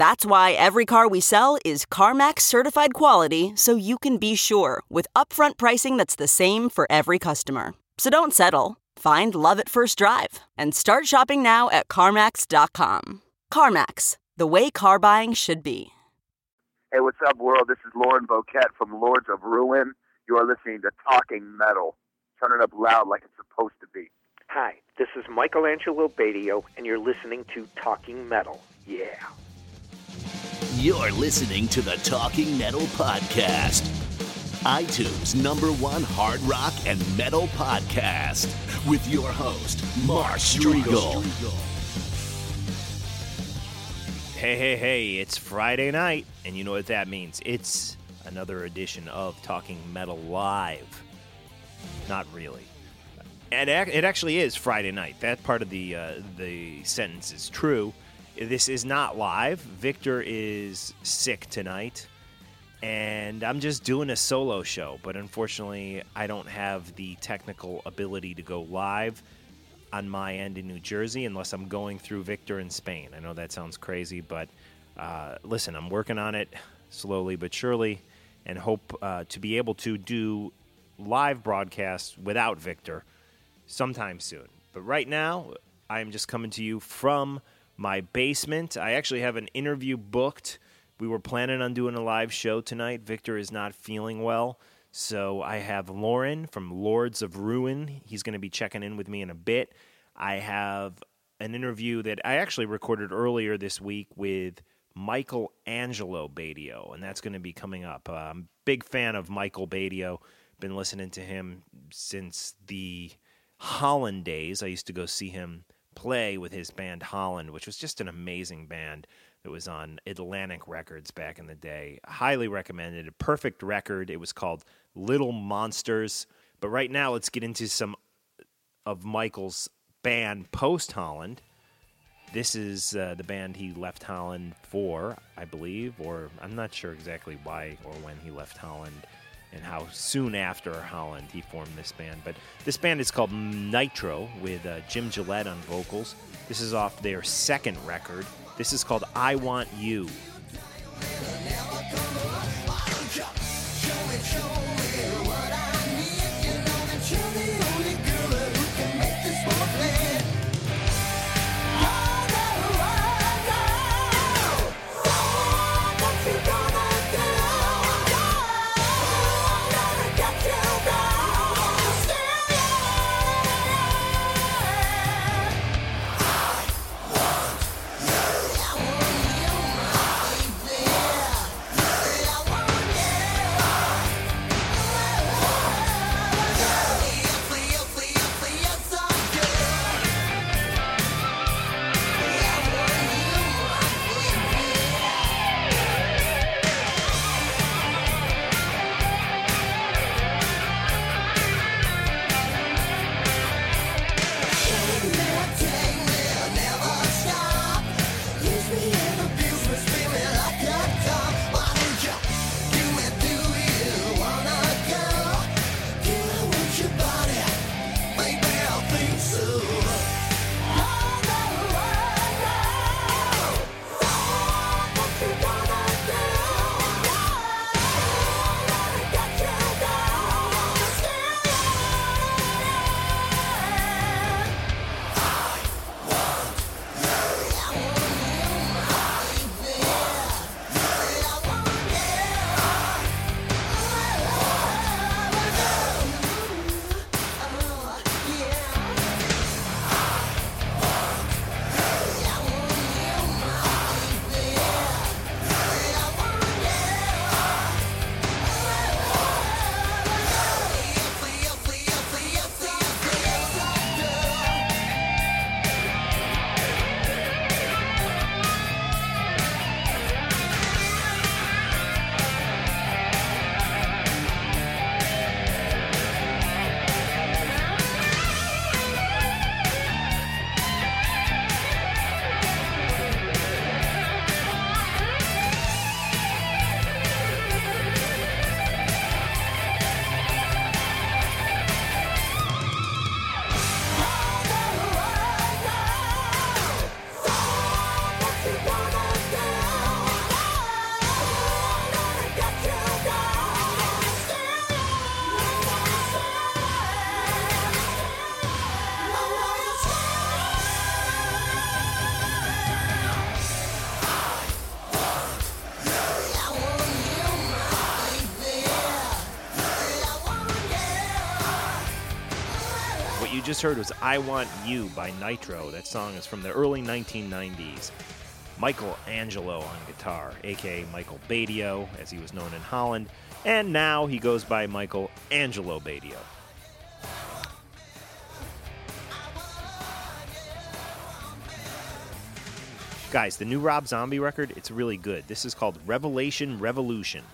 That's why every car we sell is CarMax certified quality so you can be sure with upfront pricing that's the same for every customer. So don't settle. Find love at first drive and start shopping now at CarMax.com. CarMax, the way car buying should be. Hey, what's up, world? This is Lauren Boquette from Lords of Ruin. You are listening to Talking Metal. Turn it up loud like it's supposed to be. Hi, this is Michelangelo Batio, and you're listening to Talking Metal. Yeah. You're listening to the Talking Metal Podcast, iTunes number one hard rock and metal podcast, with your host, Mark Strigl. Hey, hey, hey, it's Friday night, and you know what that means. It's another edition of Talking Metal Live. Not really. And it actually is Friday night. That part of the uh, the sentence is true. This is not live. Victor is sick tonight, and I'm just doing a solo show. But unfortunately, I don't have the technical ability to go live on my end in New Jersey unless I'm going through Victor in Spain. I know that sounds crazy, but uh, listen, I'm working on it slowly but surely and hope uh, to be able to do live broadcasts without Victor sometime soon. But right now, I'm just coming to you from my basement. I actually have an interview booked. We were planning on doing a live show tonight. Victor is not feeling well. So I have Lauren from Lords of Ruin. He's going to be checking in with me in a bit. I have an interview that I actually recorded earlier this week with Michael Angelo Batio, and that's going to be coming up. Uh, I'm a big fan of Michael Batio. Been listening to him since the Holland days. I used to go see him play with his band Holland, which was just an amazing band that was on Atlantic Records back in the day. Highly recommended. A perfect record. It was called Little Monsters. But right now, let's get into some of Michael's band post Holland. This is uh, the band he left Holland for, I believe, or I'm not sure exactly why or when he left Holland and how soon after Holland he formed this band. But this band is called Nitro with uh, Jim Gillette on vocals. This is off their second record. This is called I Want You. Just heard was I Want You by Nitro. That song is from the early 1990s. Michael Angelo on guitar, aka Michael Batio, as he was known in Holland, and now he goes by Michael Angelo Batio. Guys, the new Rob Zombie record, it's really good. This is called Revelation Revolution.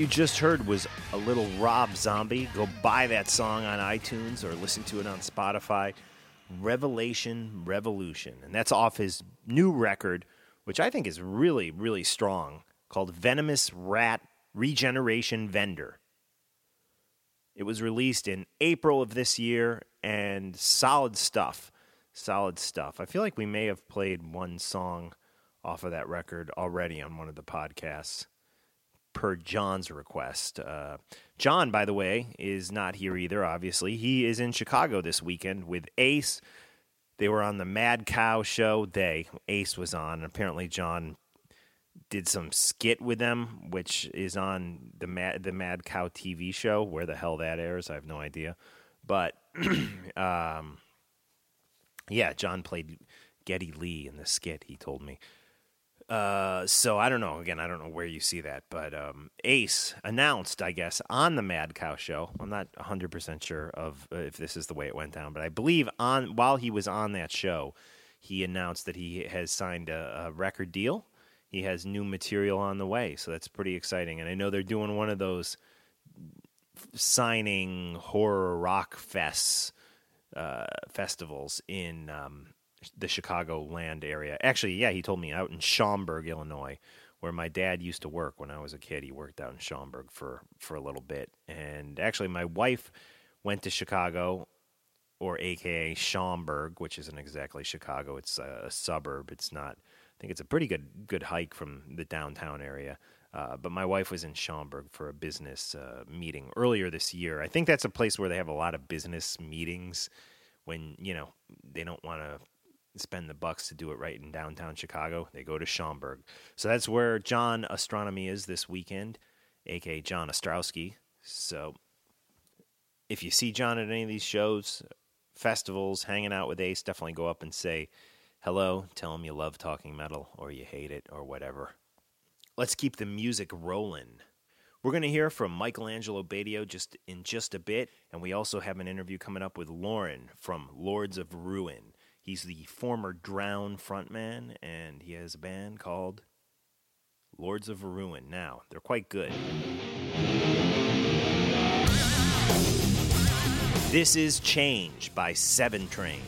You just heard was a little Rob Zombie. Go buy that song on iTunes or listen to it on Spotify. Revelation Revolution. And that's off his new record, which I think is really, really strong, called Venomous Rat Regeneration Vendor. It was released in April of this year and solid stuff. Solid stuff. I feel like we may have played one song off of that record already on one of the podcasts per John's request. Uh, John, by the way, is not here either, obviously. He is in Chicago this weekend with Ace. They were on the Mad Cow show. They, Ace was on. Apparently, John did some skit with them, which is on the Mad, the Mad Cow TV show. Where the hell that airs, I have no idea. But, um, yeah, John played Geddy Lee in the skit, he told me. Uh, so I don't know. Again, I don't know where you see that, but um, Ace announced, I guess, on the Mad Cow show. I'm not 100 percent sure of uh, if this is the way it went down, but I believe on while he was on that show, he announced that he has signed a, a record deal. He has new material on the way, so that's pretty exciting. And I know they're doing one of those signing horror rock fests uh, festivals in um, the Chicago land area. Actually, yeah, he told me out in Schaumburg, Illinois, where my dad used to work when I was a kid. He worked out in Schaumburg for for a little bit, and actually, my wife went to Chicago, or AKA Schaumburg, which isn't exactly Chicago. It's a suburb. It's not. I think it's a pretty good good hike from the downtown area. Uh, but my wife was in Schaumburg for a business uh, meeting earlier this year. I think that's a place where they have a lot of business meetings when you know they don't want to spend the bucks to do it right in downtown Chicago. They go to Schaumburg. So that's where John Ostronomy is this weekend, aka John Ostrowski. So if you see John at any of these shows, festivals, hanging out with Ace, definitely go up and say hello. Tell him you love talking metal or you hate it or whatever. Let's keep the music rolling. We're going to hear from Michelangelo Batio just in just a bit, and we also have an interview coming up with Lauren from Lords of Ruin. He's the former Drown frontman, and he has a band called Lords of Ruin. Now, they're quite good. This is Change by Seven Train.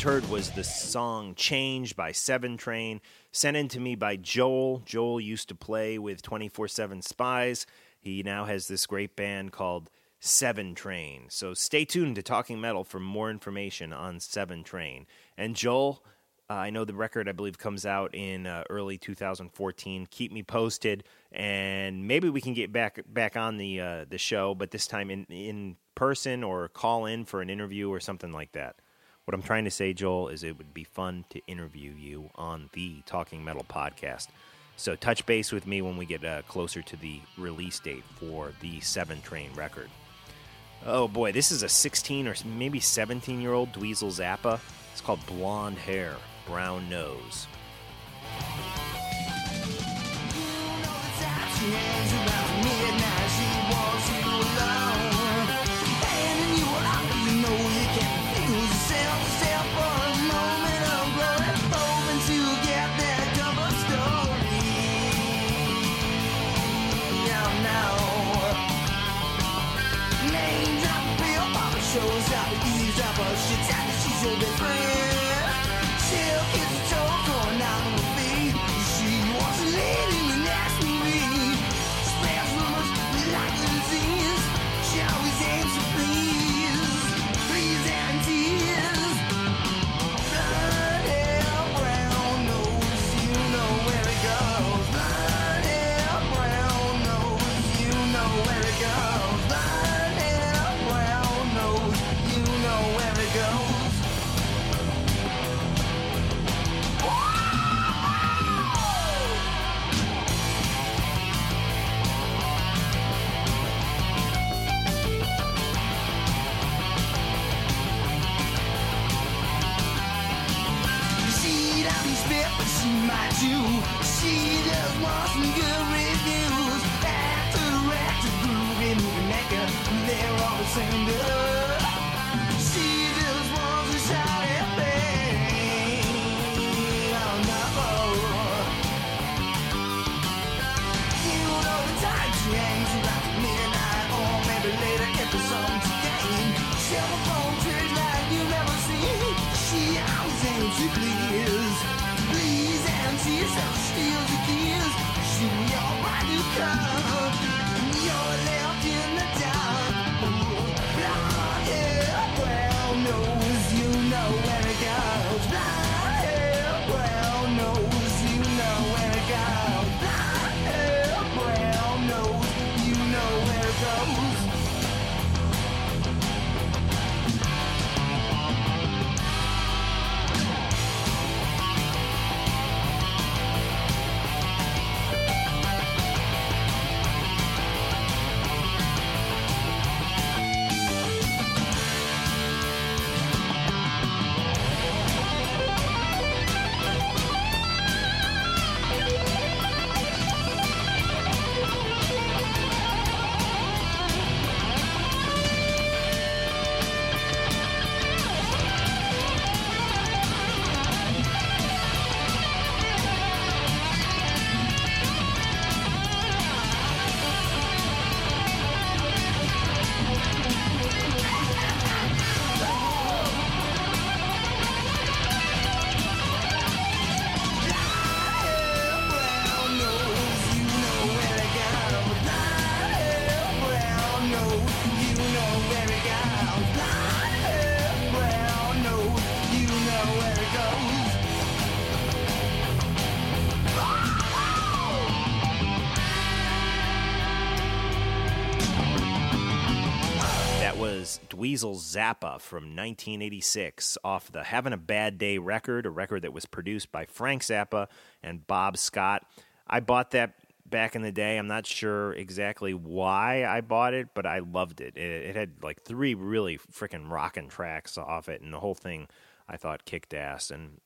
Just heard was the song Change by Seven Train, sent in to me by Joel. Joel used to play with 24 7 Spies. He now has this great band called Seven Train. So stay tuned to Talking Metal for more information on Seven Train. And Joel, uh, I know the record, I believe, comes out in uh, early 2014. Keep me posted, and maybe we can get back back on the uh, the show, but this time in in person or call in for an interview or something like that. What I'm trying to say, Joel, is it would be fun to interview you on the Talking Metal podcast. So touch base with me when we get uh, closer to the release date for the Seven Train record. Oh boy, this is a 16 or maybe 17 year old Dweezil Zappa. It's called Blonde Hair, Brown Nose. Shows Dweezil Zappa from 1986 off the Having a Bad Day record, a record that was produced by Frank Zappa and Bob Scott. I bought that back in the day. I'm not sure exactly why I bought it, but I loved it. It, it had like three really freaking rocking tracks off it, and the whole thing I thought kicked ass. And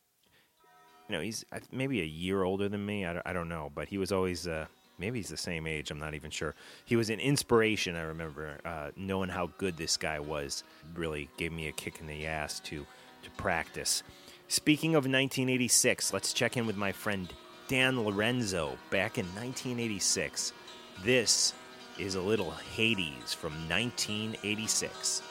you know, he's maybe a year older than me. I don't, I don't know, but he was always uh, maybe he's the same age. I'm not even sure. He was an inspiration. I remember uh, knowing how good this guy was. Really gave me a kick in the ass to to practice. Speaking of 1986, let's check in with my friend Dan Lorenzo back in 1986. This is a little Hades from 1986.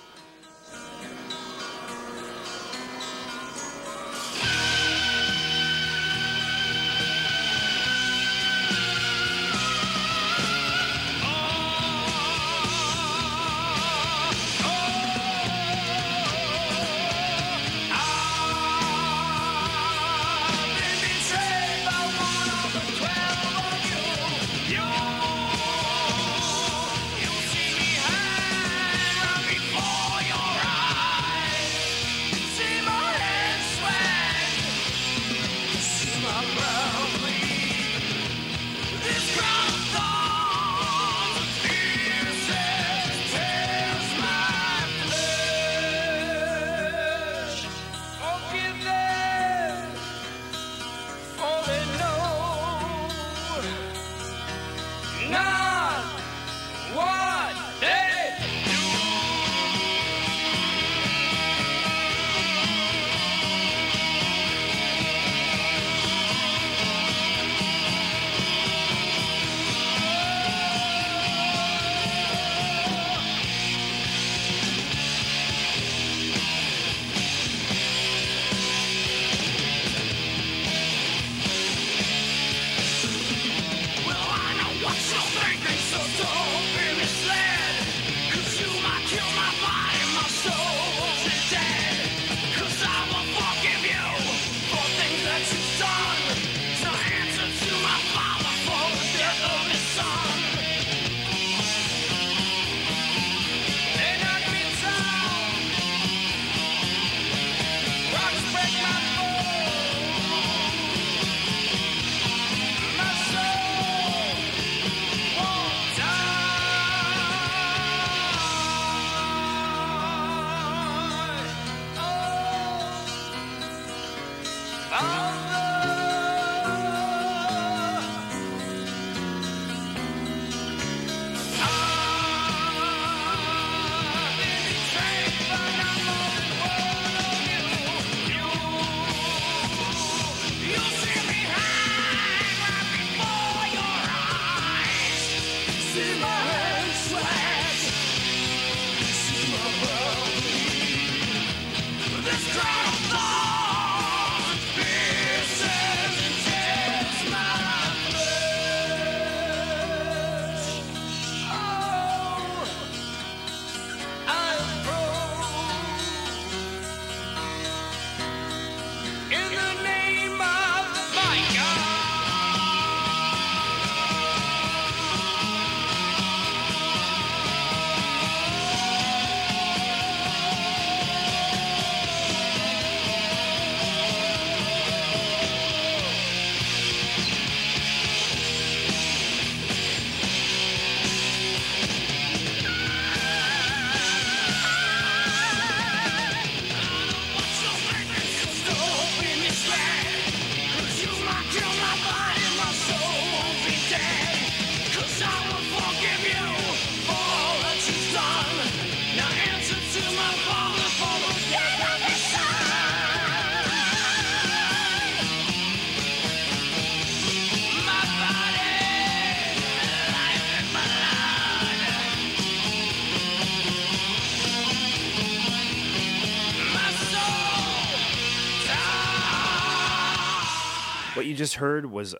Just heard was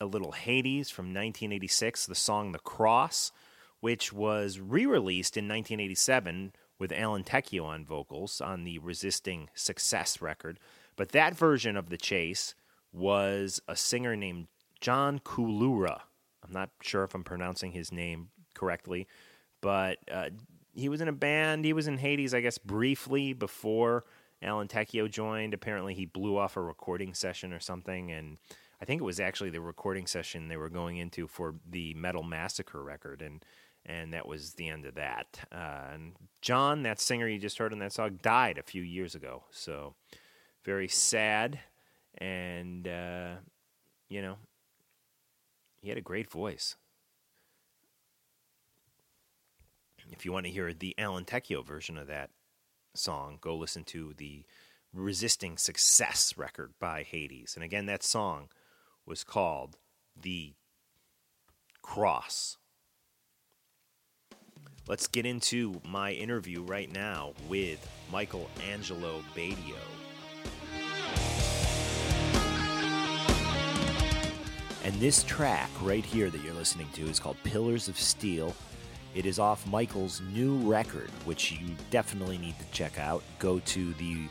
a little Hades from 1986, the song The Cross, which was re released in 1987 with Alan Tecchio on vocals on the Resisting Success record. But that version of The Chase was a singer named John Kulura. I'm not sure if I'm pronouncing his name correctly, but uh, he was in a band. He was in Hades, I guess, briefly before Alan Tecchio joined. Apparently, he blew off a recording session or something, and I think it was actually the recording session they were going into for the Metal Massacre record, and and that was the end of that. Uh, and John, that singer you just heard in that song, died a few years ago, so very sad, and uh, you know, he had a great voice. If you want to hear the Alan Tecchio version of that song, go listen to the Resisting Success record by Hades. And again, that song was called The Cross. Let's get into my interview right now with Michael Angelo Batio. And this track right here that you're listening to is called Pillars of Steel. It is off Michael's new record, which you definitely need to check out. Go to the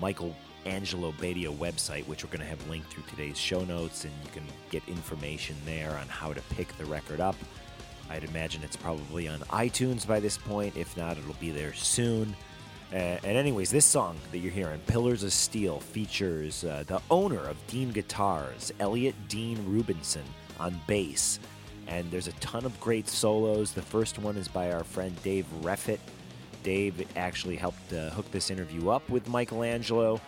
Michael Angelo Batio website, which we're going to have linked through today's show notes, and you can get information there on how to pick the record up. I'd imagine it's probably on iTunes by this point. If not, it'll be there soon. Uh, and, anyways, this song that you're hearing, Pillars of Steel, features uh, the owner of Dean Guitars, Elliot Dean Rubinson, on bass. And there's a ton of great solos. The first one is by our friend Dave Reffett. Dave actually helped uh, hook this interview up with Michelangelo.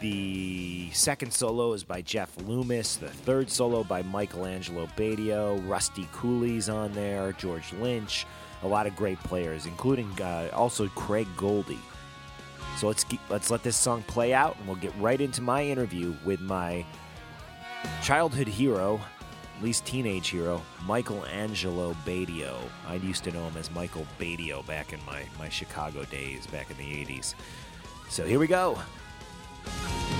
The second solo is by Jeff Loomis. The third solo by Michelangelo Batio. Rusty Cooley's on there. George Lynch. A lot of great players, including uh, also Craig Goldy. So let's keep, let's let this song play out, and we'll get right into my interview with my childhood hero, at least teenage hero, Michelangelo Batio. I used to know him as Michael Badio back in my, my Chicago days, back in the 80s. So here we go. Bye.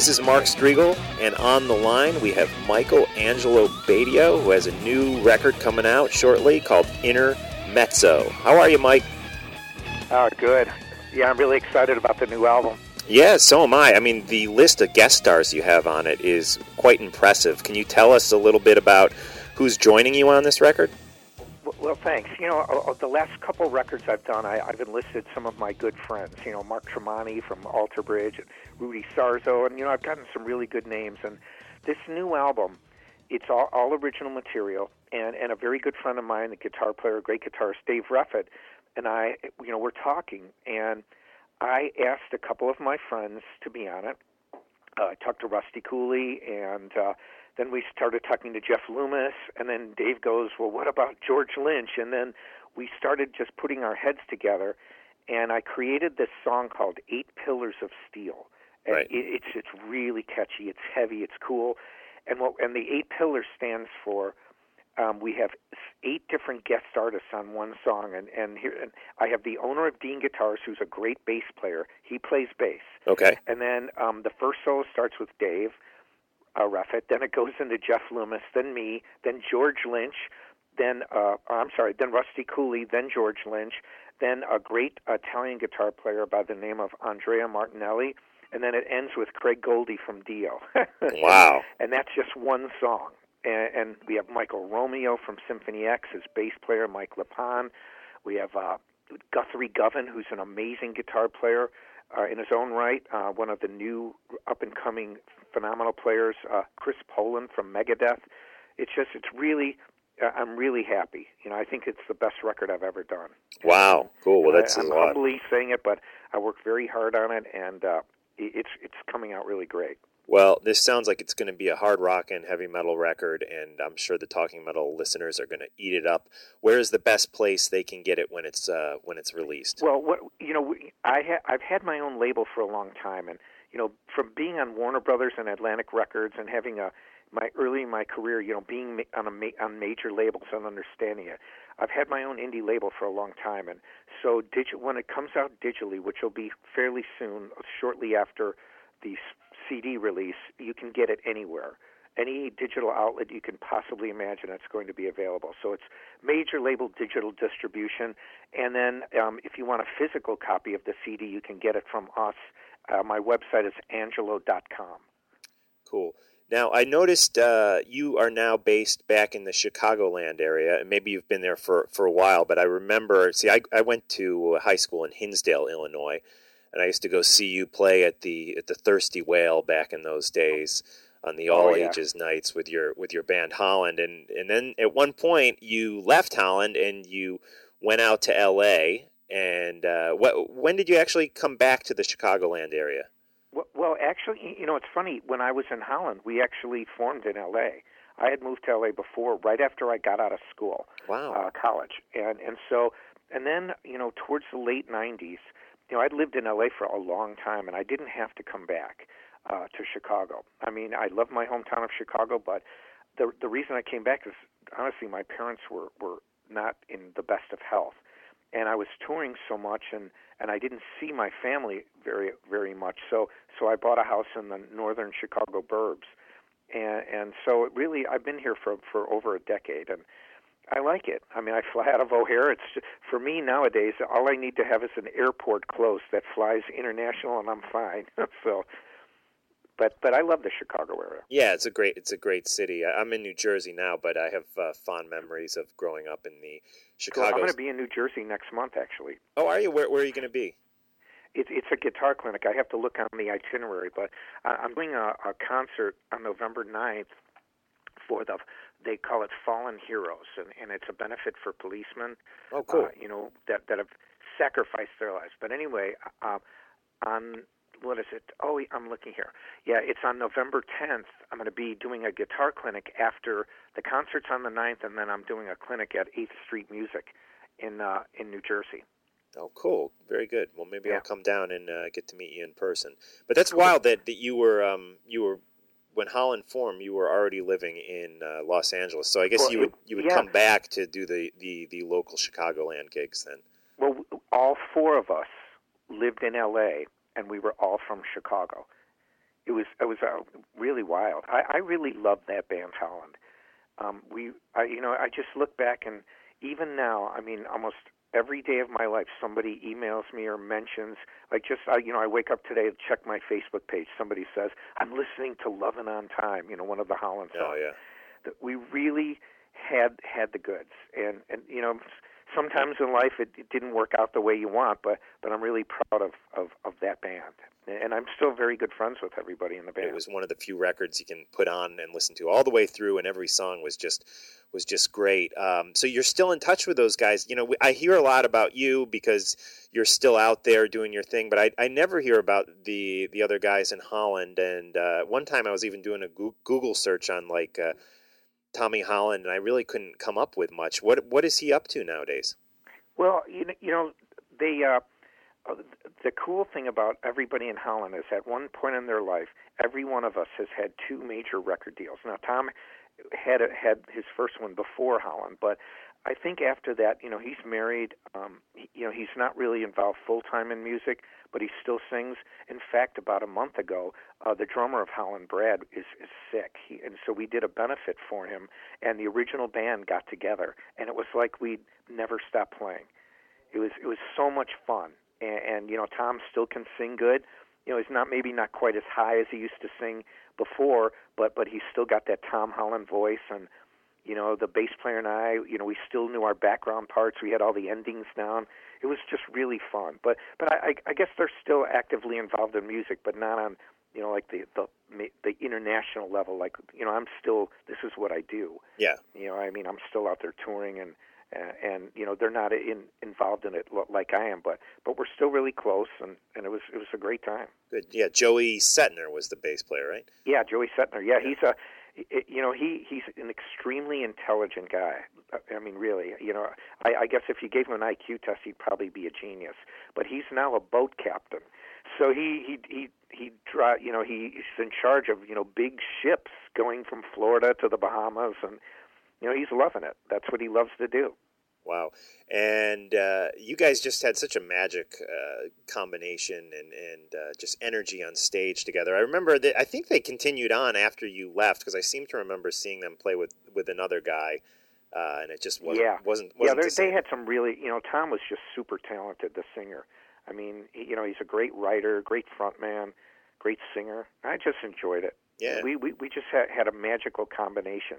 This is Mark Strigl, and on the line we have Michael Angelo Batio, who has a new record coming out shortly called Inner Mezzo. How are you, Mike? Oh, good. Yeah, I'm really excited about the new album. Yeah, so am I. I mean, the list of guest stars you have on it is quite impressive. Can you tell us a little bit about who's joining you on this record? Well, thanks. You know, uh, uh, the last couple records I've done, I, I've enlisted some of my good friends. You know, Mark Tremonti from Alter Bridge, and Rudy Sarzo, and you know, I've gotten some really good names. And this new album, it's all, all original material, and and a very good friend of mine, the guitar player, great guitarist Dave Reffett, and I, you know, we're talking, and I asked a couple of my friends to be on it. Uh, I talked to Rusty Cooley, and uh, then we started talking to Jeff Loomis, and then Dave goes, "Well, what about George Lynch?" And then we started just putting our heads together, and I created this song called Eight Pillars of Steel. And Right. it, it's it's really catchy. It's heavy. It's cool, and what and the eight pillars stands for. Um, we have eight different guest artists on one song, and and here and I have the owner of Dean Guitars, who's a great bass player. He plays bass. Okay. And then um, the first solo starts with Dave uh, Reffett. Then it goes into Jeff Loomis, then me, then George Lynch, then uh, I'm sorry, then Rusty Cooley, then George Lynch, then a great Italian guitar player by the name of Andrea Martinelli, and then it ends with Craig Goldy from Dio. Wow. and that's just one song. And, and we have Michael Romeo from Symphony X as bass player, Mike LePond. We have uh, Guthrie Govan, who's an amazing guitar player uh, in his own right, uh, one of the new up and coming phenomenal players, uh, Chris Poland from Megadeth. It's just, it's really, uh, I'm really happy. You know, I think it's the best record I've ever done. Wow. Cool. Well, I- that's a I'm lot. humbly saying it, but I worked very hard on it, and uh, it- it's it's coming out really great. Well, this sounds like it's going to be a hard rock and heavy metal record, and I'm sure the Talking Metal listeners are going to eat it up. Where is the best place they can get it when it's uh, when it's released? Well, what you know, I ha- I've had my own label for a long time, and you know, from being on Warner Brothers and Atlantic Records and having a my early in my career, you know, being on a on major labels and understanding it, I've had my own indie label for a long time, and so digi- when it comes out digitally, which will be fairly soon, shortly after the CD release, you can get it anywhere. Any digital outlet you can possibly imagine, it's going to be available. So it's major label digital distribution. And then um, if you want a physical copy of the CD, you can get it from us. Uh, my website is angelo.com. Cool. Now, I noticed uh, you are now based back in the Chicagoland area, and maybe you've been there for, for a while, but I remember, see, I, I went to high school in Hinsdale, Illinois, and I used to go see you play at the at the Thirsty Whale back in those days on the all Oh, yeah. ages nights with your with your band Holland, and and then at one point you left Holland and you went out to L.A. And uh, what, when did you actually come back to the Chicagoland area? Well, well, actually, you know, it's funny. When I was in Holland, we actually formed in L.A. I had moved to L.A. before, right after I got out of school. Wow. uh, college, and and so and then you know towards the late '90s, you know I'd lived in LA for a long time, and I didn't have to come back uh, to Chicago. I mean, I love my hometown of Chicago, but the the reason I came back is honestly my parents were were not in the best of health, and I was touring so much, and and I didn't see my family very very much. So so I bought a house in the northern Chicago burbs, and and so it really I've been here for for over a decade, and I like it. I mean, I fly out of O'Hare. It's just, for me nowadays. All I need to have is an airport close that flies international, and I'm fine. so, but but I love the Chicago area. Yeah, it's a great it's a great city. I'm in New Jersey now, but I have uh, fond memories of growing up in the Well, Chicago. I'm going to be in New Jersey next month, actually. oh, are you? Where, where are you going to be? It's it's a guitar clinic. I have to look on the itinerary, but I'm doing a, a concert on November 9th for the they call it Fallen Heroes, and, and it's a benefit for policemen. Oh, cool. uh, you know that that have sacrificed their lives. But anyway, uh, on what is it? Oh, I'm looking here. Yeah, it's on November 10th. I'm going to be doing a guitar clinic after the concert's on the 9th, and then I'm doing a clinic at 8th Street Music in uh, in New Jersey. Oh, cool. Very good. Well, maybe I'll come down and uh, get to meet you in person. But that's wild that, that you were um you were when Holland formed, you were already living in uh, Los Angeles. So I guess Well, you would you would yeah. come back to do the, the, the local Chicagoland gigs then. Well, all four of us lived in L.A. and we were all from Chicago. it was it was uh, really wild. I, I really loved that band Holland. Um, we, I, you know, I just look back and even now, I mean, almost every day of my life, somebody emails me or mentions, like just, I, you know, I wake up today to check my Facebook page. Somebody says, "I'm listening to Lovin' on Time," you know, one of the Holland songs. Oh yeah. That we really had had the goods, and and you know, sometimes in life it, it didn't work out the way you want, but but I'm really proud of of of that band, and I'm still very good friends with everybody in the band. It was one of the few records you can put on and listen to all the way through, and every song was just was just great. Um, so you're still in touch with those guys. You know, I hear a lot about you because you're still out there doing your thing, but I, I never hear about the the other guys in Holland. And uh, one time I was even doing a Goo- Google search on like uh, Tommy Holland, and I really couldn't come up with much. What what is he up to nowadays? Well, you know, you know, they. Uh, uh, the cool thing about everybody in Holland is at one point in their life, every one of us has had two major record deals. Now, Tom had had his first one before Holland, but I think after that, you know, he's married. Um, he, you know, he's not really involved full time in music, but he still sings. In fact, about a month ago, uh, the drummer of Holland, Brad, is is sick, he, and so we did a benefit for him, and the original band got together, and it was like we never stopped playing. It was it was so much fun, and, and you know, Tom still can sing good. You know, he's not maybe not quite as high as he used to sing before, but but he's still got that Tom Holland voice and you know the bass player and I you know we still knew our background parts. We had all the endings down. It was just really fun. But but I I guess they're still actively involved in music but not on you know like the the the international level. Like you know I'm still this is what I do. Yeah, you know I mean I'm still out there touring and uh, and you know they're not in, involved in it like I am but but we're still really close and and it was it was a great time. Good. Yeah, Joey Setner was the bass player, right? Yeah, Joey Setner. Yeah, he's a, y- you know, he he's an extremely intelligent guy. I mean, really, you know, I, I guess if you gave him an IQ test, he'd probably be a genius. But he's now a boat captain, so he he he he dri you know, he's in charge of you know big ships going from Florida to the Bahamas, and you know, he's loving it. That's what he loves to do. Wow. And uh, you guys just had such a magic uh, combination and, and uh, just energy on stage together. I remember that I think they continued on after you left because I seem to remember seeing them play with, with another guy. Uh, and it just wasn't Yeah. wasn't, yeah, wasn't they the they had some really, you know, Tom was just super talented, the singer. I mean, he, you know, he's a great writer, great frontman, great singer. I just enjoyed it. Yeah. we we we just had had a magical combination,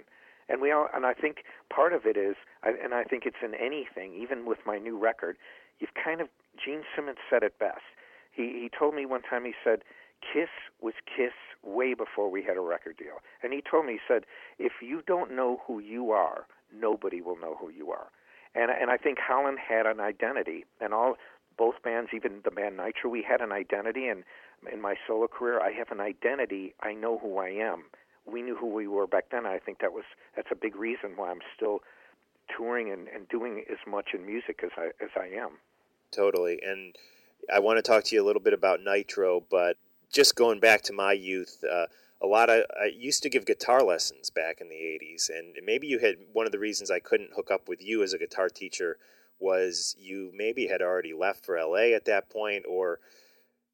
and we all and I think part of it is, and I think it's in anything, even with my new record, you've kind of Gene Simmons said it best. He he told me one time he said. Kiss was Kiss way before we had a record deal. And he told me, he said, if you don't know who you are, nobody will know who you are. And and I think Holland had an identity, and all both bands, even the band Nitro, we had an identity. And in my solo career, I have an identity. I know who I am. We knew who we were back then. I think that was that's a big reason why I'm still touring and, and doing as much in music as I as I am. Totally. And I want to talk to you a little bit about Nitro, but just going back to my youth, uh, a lot of I used to give guitar lessons back in the 80s, and maybe you had one of the reasons I couldn't hook up with you as a guitar teacher was you maybe had already left for LA at that point, or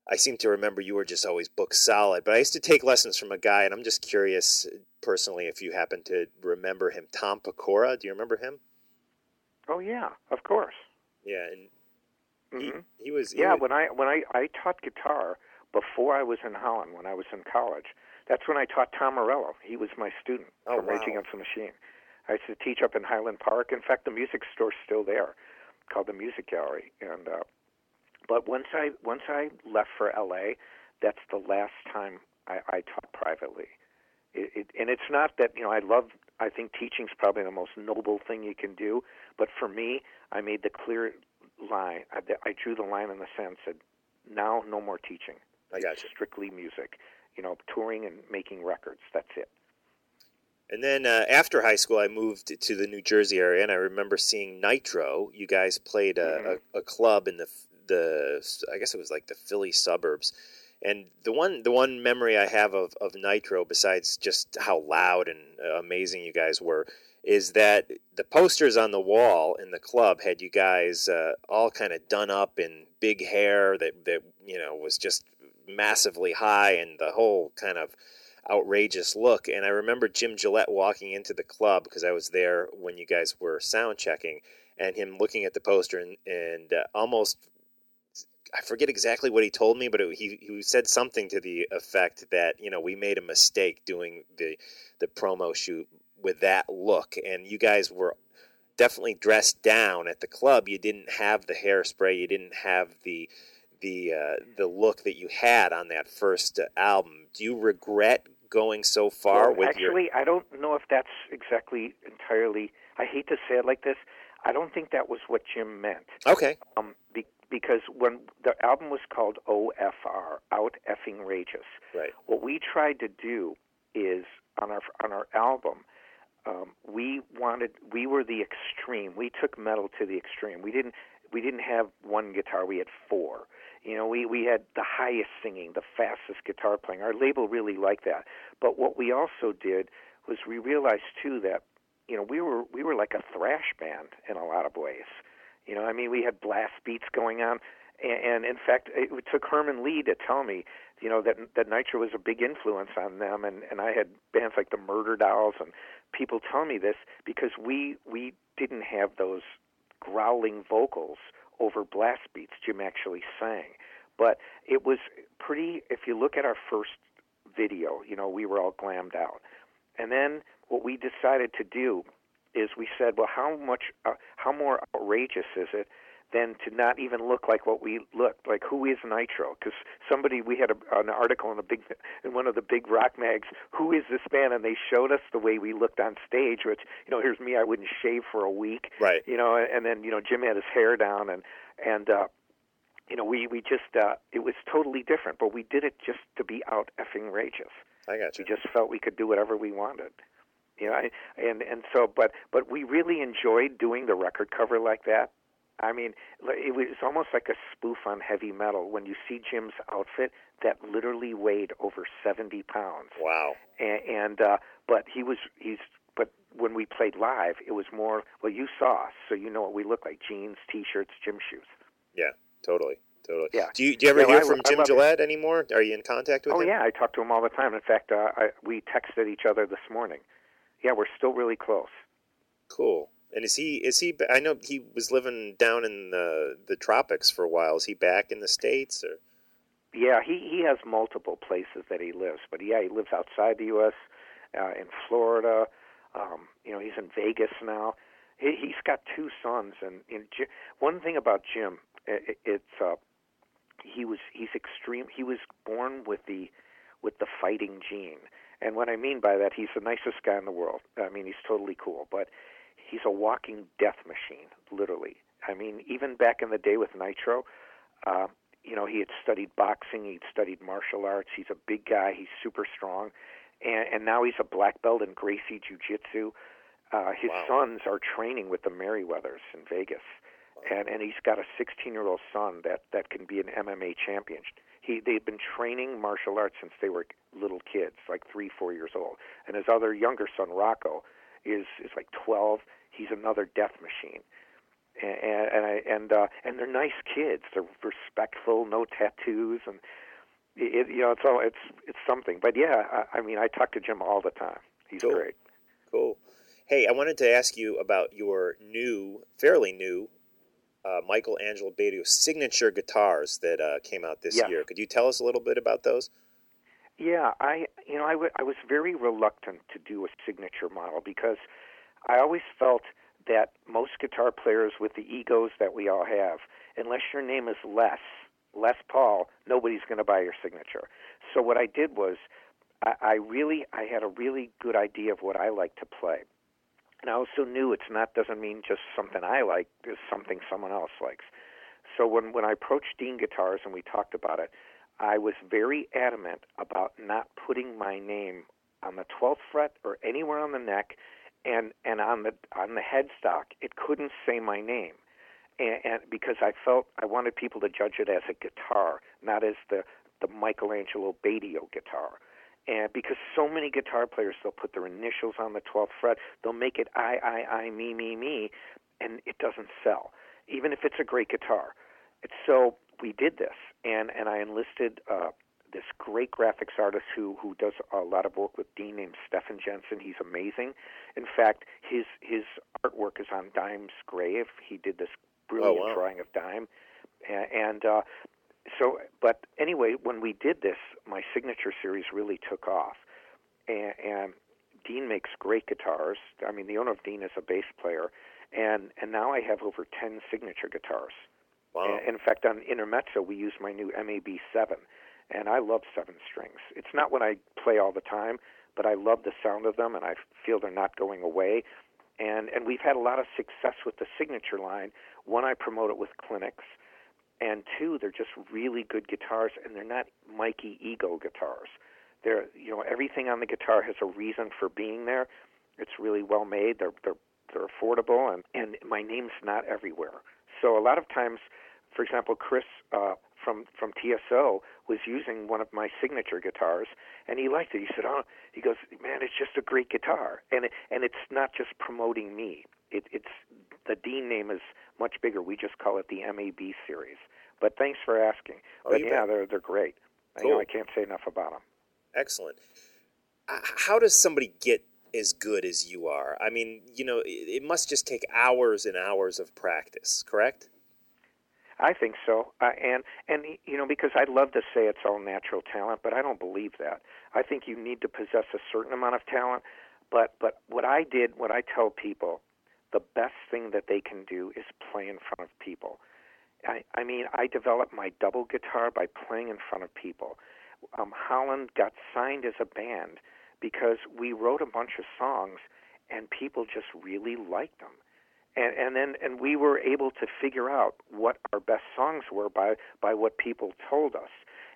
I seem to remember you were just always book solid. But I used to take lessons from a guy, and I'm just curious personally if you happen to remember him, Tom Pecora. Do you remember him? Oh yeah, of course. Yeah, and he, Mhm. he was he Yeah, was- when I when I I taught guitar before I was in Holland when I was in college. That's when I taught Tom Morello. He was my student Oh, from wow. Against the Machine. I used to teach up in Highland Park. In fact, the music store's still there, called the Music Gallery. And uh, but once I once I left for LA, that's the last time I, I taught privately. It, it, and it's not that you know I love. I think teaching's probably the most noble thing you can do. But for me, I made the clear line. I, I drew the line in the sand. Said, now no more teaching. I got you. Strictly music. You know, touring and making records. That's it. And then uh, after high school, I moved to the New Jersey area, and I remember seeing Nitro. You guys played a, a, a club in the the I guess it was like the Philly suburbs. And the one the one memory I have of, of Nitro, besides just how loud and uh, amazing you guys were, is that the posters on the wall in the club had you guys uh, all kind of done up in big hair that that you know was just massively high and the whole kind of outrageous look. And I remember Jim Gillette walking into the club because I was there when you guys were sound checking, and him looking at the poster and, and uh, almost I forget exactly what he told me, but it, he he said something to the effect that you know we made a mistake doing the the promo shoot with that look, and you guys were definitely dressed down at the club. You didn't have the hairspray, you didn't have the the uh, the look that you had on that first uh, album. Do you regret going so far well, with actually, your? I don't know if that's exactly entirely. I hate to say it like this. I don't think that was what Jim meant. Okay. Um, be, because when the album was called OFR, Out Effing Rageous, Right. what we tried to do is on our on our album, um, we wanted we were the extreme. We took metal to the extreme. We didn't we didn't have one guitar. We had four. You know, we we had the highest singing, the fastest guitar playing. Our label really liked that. But what we also did was we realized too that you know we were we were like a thrash band in a lot of ways. You know, I mean, we had blast beats going on, and, and in fact, it took Herman Li to tell me, you know, that that Nitro was a big influence on them, and and I had bands like the Murderdolls and people tell me this because we we didn't have those growling vocals over blast beats. Jim actually sang, but it was pretty. If you look at our first video, you know, we were all glammed out, and then what we decided to do is we said, well, how much, uh, how more outrageous is it than to not even look like what we looked like? Who is Nitro? Because somebody, we had a, an article in a big, in one of the big rock mags. Who is this band? And they showed us the way we looked on stage. Which, you know, here's me. I wouldn't shave for a week. Right. You know, and then you know Jim had his hair down, and and uh, you know we we just uh, it was totally different. But we did it just to be out effing rageous. I got you. We just felt we could do whatever we wanted. You know, I, and and so, but but we really enjoyed doing the record cover like that. I mean, it was almost like a spoof on heavy metal. When you see Jim's outfit, that literally weighed over seventy pounds, Wow. and, and uh, but he was he's but when we played live, it was more. Well, you saw us, so you know what we look like: jeans, t-shirts, gym shoes. Yeah. Totally. Totally. Yeah. Do you do you ever Yeah, hear I- from I Jim it. Gillette anymore? Are you in contact with Oh him? yeah, I talk to him all the time. In fact, uh, I, we texted each other this morning. Yeah, we're still really close. Cool. And is he is he? I know he was living down in the the tropics for a while. Is he back in the states or? Yeah, he he has multiple places that he lives, but yeah, he lives outside the U.S. Uh, in Florida. Um, you know, he's in Vegas now. He, he's got two sons, and, and Ji- one thing about Jim, it, it's uh, he was he's extreme. He was born with the with the fighting gene, and what I mean by that, he's the nicest guy in the world. I mean, he's totally cool, but he's a walking death machine, literally. I mean, even back in the day with Nitro, uh, you know, he had studied boxing, he'd studied martial arts. He's a big guy, he's super strong, and and now he's a black belt in Gracie Jiu Jitsu. Uh, his Wow. sons are training with the Mayweathers in Vegas, and and he's got a 16 year old son that that can be an MMA champion. He they've been training martial arts since they were little kids, like three four years old. And his other younger son Rocco is is like 12. He's another death machine and and I, and uh, and they're nice kids. They're respectful, no tattoos, and it, you know it's all it's it's something. But yeah, I, I mean, I talk to Jim all the time. He's Cool. great. Cool. Hey, I wanted to ask you about your new, fairly new, uh, Michael Angelo Batio signature guitars that uh, came out this Yes. year. Could you tell us a little bit about those? Yeah, I you know I, w- I was very reluctant to do a signature model because I always felt that most guitar players with the egos that we all have, unless your name is Les Les Paul, nobody's going to buy your signature. So what I did was I, I really I had a really good idea of what I like to play. And I also knew it's not doesn't mean just something I like, it's something someone else likes. So when when I approached Dean Guitars and we talked about it, I was very adamant about not putting my name on the 12th fret or anywhere on the neck, and and on the on the headstock it couldn't say my name, and, and because I felt I wanted people to judge it as a guitar, not as the the Michael Angelo Batio guitar. And because so many guitar players, they'll put their initials on the 12th fret, they'll make it I, I, I, me, me, me, and it doesn't sell, even if it's a great guitar. It's so we did this, and and I enlisted uh, this great graphics artist who who does a lot of work with Dean named Stefan Jensen. He's amazing. In fact, his his artwork is on Dime's grave. He did this brilliant wow. drawing of Dime, and, and uh, so. But anyway, when we did this, my signature series really took off, and, and Dean makes great guitars. I mean, the owner of Dean is a bass player, and and now I have over ten signature guitars. Wow. And in fact, on Intermezzo, we use my new MAB seven, and I love seven strings. It's not what I play all the time, but I love the sound of them, and I feel they're not going away. And and we've had a lot of success with the signature line. One, I promote it with clinics, and two, they're just really good guitars, and they're not Mikey ego guitars. They're you know everything on the guitar has a reason for being there. It's really well made. They're they're they're affordable, and and my name's not everywhere. So a lot of times, for example, Chris uh, from from TSO was using one of my signature guitars, and he liked it. He said, "Oh," he goes, "Man, it's just a great guitar," and it, and it's not just promoting me. It, it's the Dean name is much bigger. We just call it the MAB series. But thanks for asking. Oh, but yeah, bet. they're they're great. I Cool. know I can't say enough about them. Excellent. Uh, How does somebody get as good as you are? I mean, you know, it must just take hours and hours of practice, correct? I think so, uh, and and you know because I'd love to say it's all natural talent, but I don't believe that. I think you need to possess a certain amount of talent. But but what I did, what I tell people, the best thing that they can do is play in front of people. I, I mean, I developed my double guitar by playing in front of people. Um, Holland got signed as a band because we wrote a bunch of songs, and people just really liked them and and then and we were able to figure out what our best songs were by by what people told us.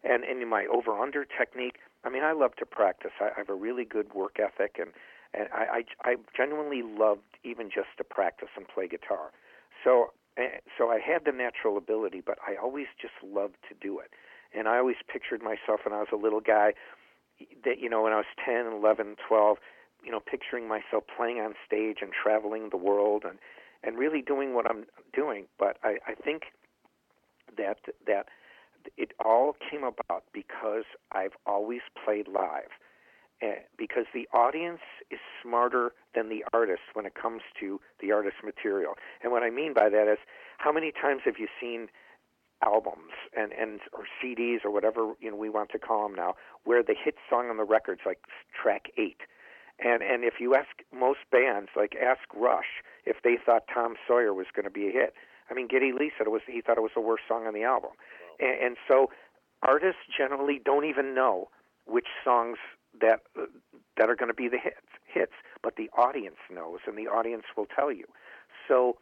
And and in my over under technique i mean i love to practice. I, I have a really good work ethic and and I, I i genuinely loved even just to practice and play guitar. So eh, so i had the natural ability but i always just loved to do it. And i always pictured myself when i was a little guy that you know when i was ten, eleven, twelve, you know picturing myself playing on stage and traveling the world and and really doing what I'm doing. But I, I think that that it all came about because I've always played live. Uh, because the audience is smarter than the artist when it comes to the artist's material. And what I mean by that is, how many times have you seen albums and and or CDs or whatever you know we want to call them now, where the hit song on the record's like track eight, and and if you ask most bands, like ask Rush, if they thought Tom Sawyer was going to be a hit, I mean Geddy Lee said it was he thought it was the worst song on the album, and, and so artists generally don't even know which songs that that are going to be the hits hits, but the audience knows, and the audience will tell you. So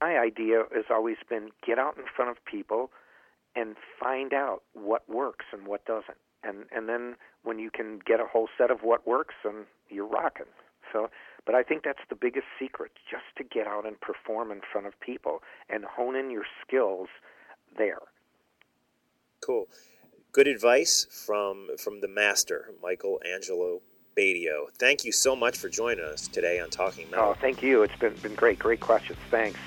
my idea has always been get out in front of people and find out what works and what doesn't. And and then when you can get a whole set of what works, then you're rocking. So, but I think that's the biggest secret, just to get out and perform in front of people and hone in your skills there. Cool. Good advice from from the master, Michael Angelo Batio. Thank you so much for joining us today on Talking Metal. Oh, thank you. It's been been great. Great questions. Thanks.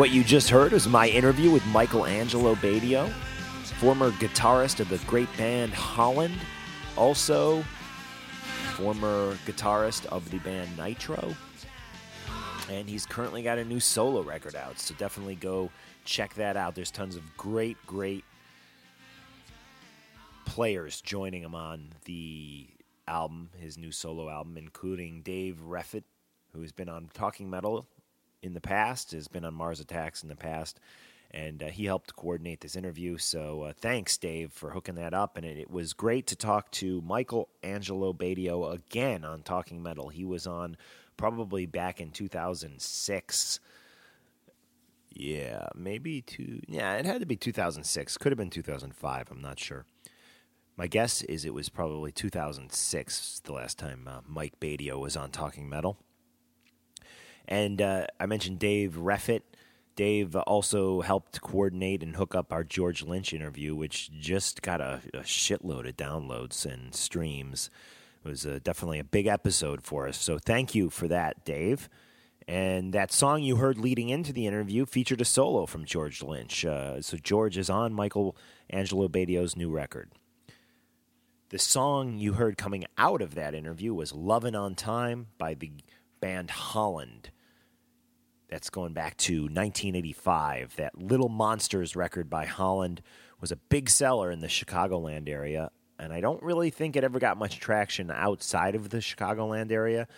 What you just heard is my interview with Michael Angelo Batio, former guitarist of the great band Holland, also former guitarist of the band Nitro. And he's currently got a new solo record out, so definitely go check that out. There's tons of great, great players joining him on the album, his new solo album, including Dave Reffett, who's been on Talking Metal in the past, has been on Mars Attacks in the past, and uh, he helped coordinate this interview. So uh, thanks, Dave, for hooking that up. And it, it was great to talk to Michael Angelo Batio again on Talking Metal. He was on probably back in 2006. Yeah, maybe two. Yeah, it had to be 2006. Could have been 2005. I'm not sure. My guess is it was probably 2006 the last time uh, Mike Batio was on Talking Metal. And uh, I mentioned Dave Reffett. Dave also helped coordinate and hook up our George Lynch interview, which just got a, a shitload of downloads and streams. It was uh, definitely a big episode for us. So thank you for that, Dave. And that song you heard leading into the interview featured a solo from George Lynch. Uh, so George is on Michael Angelo Batio's new record. The song you heard coming out of that interview was Lovin' on Time by the band Holland. That's going back to 1985. That Little Monsters record by Holland was a big seller in the Chicagoland area, and I don't really think it ever got much traction outside of the Chicagoland area,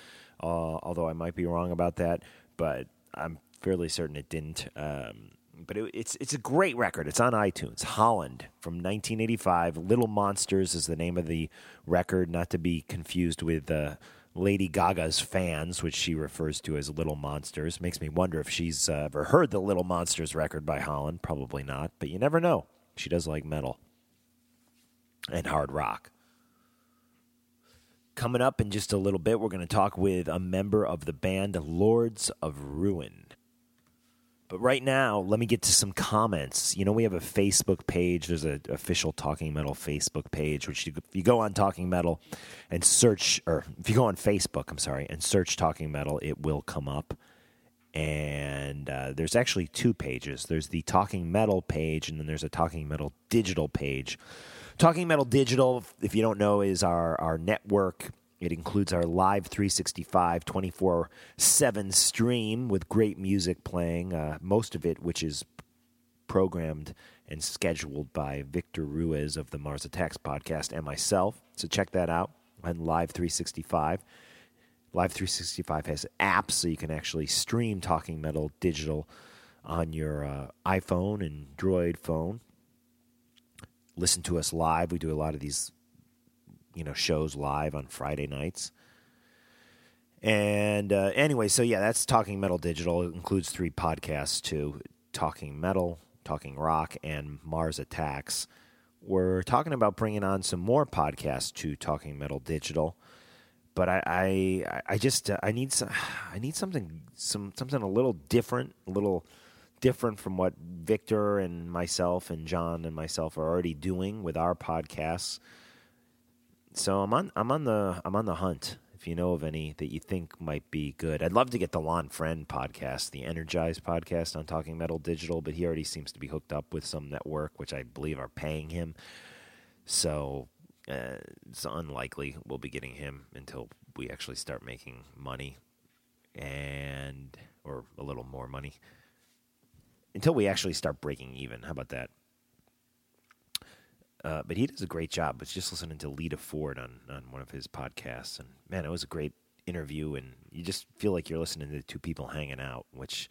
uh, although I might be wrong about that, but I'm fairly certain it didn't. Um, but it, it's it's a great record. It's on iTunes. Holland from 1985. Little Monsters is the name of the record, not to be confused with uh, Lady Gaga's fans, which she refers to as Little Monsters. Makes me wonder if she's uh, ever heard the Little Monsters record by Holland. Probably not, but you never know. She does like metal and hard rock. Coming up in just a little bit, we're going to talk with a member of the band Lords of Ruin. But right now, let me get to some comments. You know, we have a Facebook page. There's an official Talking Metal Facebook page, which you, if you go on Talking Metal and search, or if you go on Facebook, I'm sorry, and search Talking Metal, it will come up. And uh, there's actually two pages. There's the Talking Metal page, and then there's a Talking Metal digital page. Talking Metal Digital, if you don't know, is our, our network it includes our live 365 24 7 stream with great music playing, uh, most of it which is programmed and scheduled by Victor Ruiz of the Mars Attacks podcast and myself. So check that out on Live 365. Live 365 has apps so you can actually stream Talking Metal digital on your uh, iPhone and Droid phone. Listen to us live. We do a lot of these you know shows live on Friday nights. And uh, anyway, so yeah, that's Talking Metal Digital. It includes three podcasts too: Talking Metal, Talking Rock, and Mars Attacks. We're talking about bringing on some more podcasts to Talking Metal Digital, but I, I, I just uh, I need some, I need something, some something a little different, a little different from what Victor and myself and John and myself are already doing with our podcasts so I'm on I'm on the I'm on the hunt. If you know of any that you think might be good, I'd love to get the Lonn Friend podcast, the Energized podcast on Talking Metal Digital, but he already seems to be hooked up with some network, which I believe are paying him. So uh, it's unlikely we'll be getting him until we actually start making money, and or a little more money. Until we actually start breaking even. How about that? Uh, but he does a great job. But just listening to Lita Ford on, on one of his podcasts, and man, it was a great interview, and you just feel like you're listening to two people hanging out, which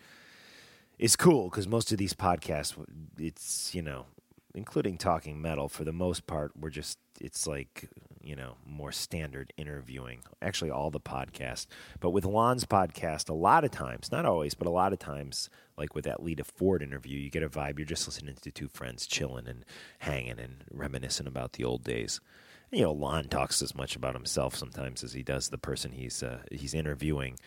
is cool because most of these podcasts, it's you know, including talking metal, for the most part, we're just it's like you know more standard interviewing. Actually, all the podcasts, but with Lonn's podcast, a lot of times, not always, but a lot of times, like with that Lita Ford interview, you get a vibe. You're just listening to two friends chilling and hanging and reminiscing about the old days. And, you know, Lonn talks as much about himself sometimes as he does the person he's uh, he's interviewing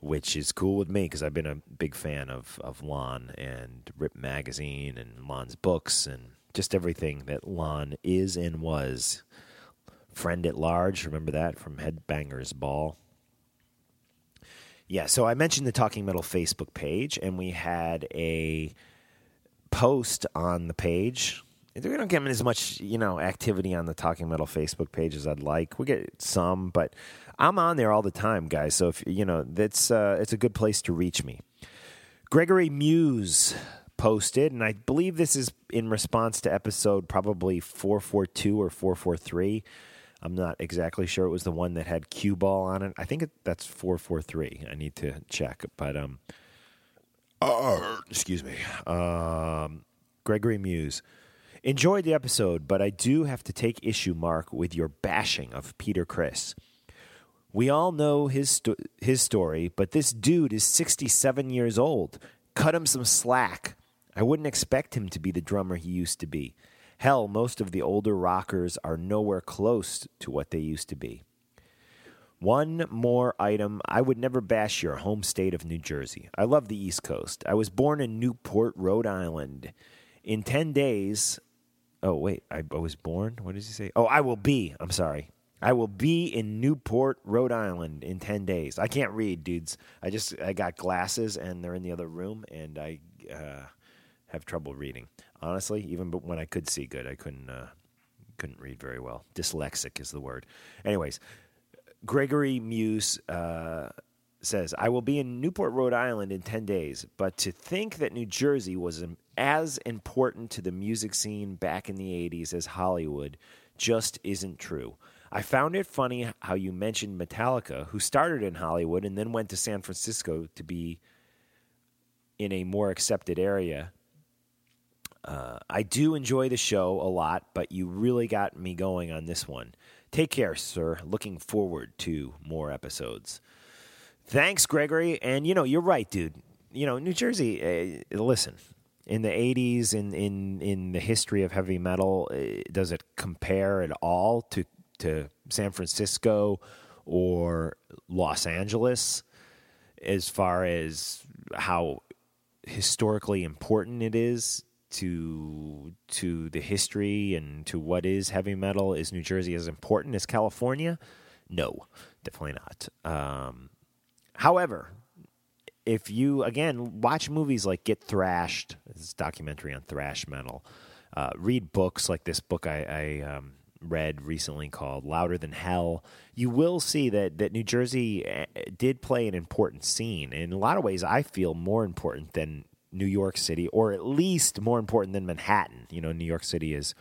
which is cool with me because I've been a big fan of of Lonn and Rip Magazine and Lonn's books and just everything that Lonn is and was. Friend at Large, remember that from Headbangers Ball? Yeah, so I mentioned the Talking Metal Facebook page, and we had a post on the page. We don't get as much, you know, activity on the Talking Metal Facebook page as I'd like. We get some, but I'm on there all the time, guys. So if you know, that's uh, it's a good place to reach me. Gregory Muse posted, and I believe this is in response to episode probably 442 or 443. I'm not exactly sure. It was the one that had cue ball on it. I think it, that's 443. I need to check, but um, uh, excuse me. Um, Gregory Muse. Enjoyed the episode, but I do have to take issue, Mark, with your bashing of Peter Criss. We all know his sto- his story, but this dude is 67 years old. Cut him some slack. I wouldn't expect him to be the drummer he used to be. Hell, most of the older rockers are nowhere close to what they used to be. One more item. I would never bash your home state of New Jersey. I love the East Coast. I was born in Newport, Rhode Island. In 10 days, oh, wait, I was born? What does he say? Oh, I will be. I'm sorry. I will be in Newport, Rhode Island in 10 days. I can't read, dudes. I just, I got glasses and they're in the other room and I uh, have trouble reading. Honestly, even when I could see good, I couldn't, uh, couldn't read very well. Dyslexic is the word. Anyways, Gregory Muse uh, says, I will be in Newport, Rhode Island in 10 days, but to think that New Jersey was as important to the music scene back in the 80s as Hollywood just isn't true. I found it funny how you mentioned Metallica, who started in Hollywood and then went to San Francisco to be in a more accepted area. Uh, I do enjoy the show a lot, but you really got me going on this one. Take care, sir. Looking forward to more episodes. Thanks, Gregory. And you know, you're right, dude. You know, New Jersey. Uh, listen, in the '80s, in in in the history of heavy metal, uh, does it compare at all to to San Francisco or Los Angeles as far as how historically important it is to to the history and to what is heavy metal is New Jersey as important as California? No, definitely not. Um, however, if you again watch movies like Get Thrashed, this documentary on thrash metal, uh, read books like this book I, I um, read recently called Louder Than Hell, you will see that that New Jersey eh, did play an important scene. In a lot of ways, I feel more important than New York City, or at least more important than Manhattan. You know, New York City is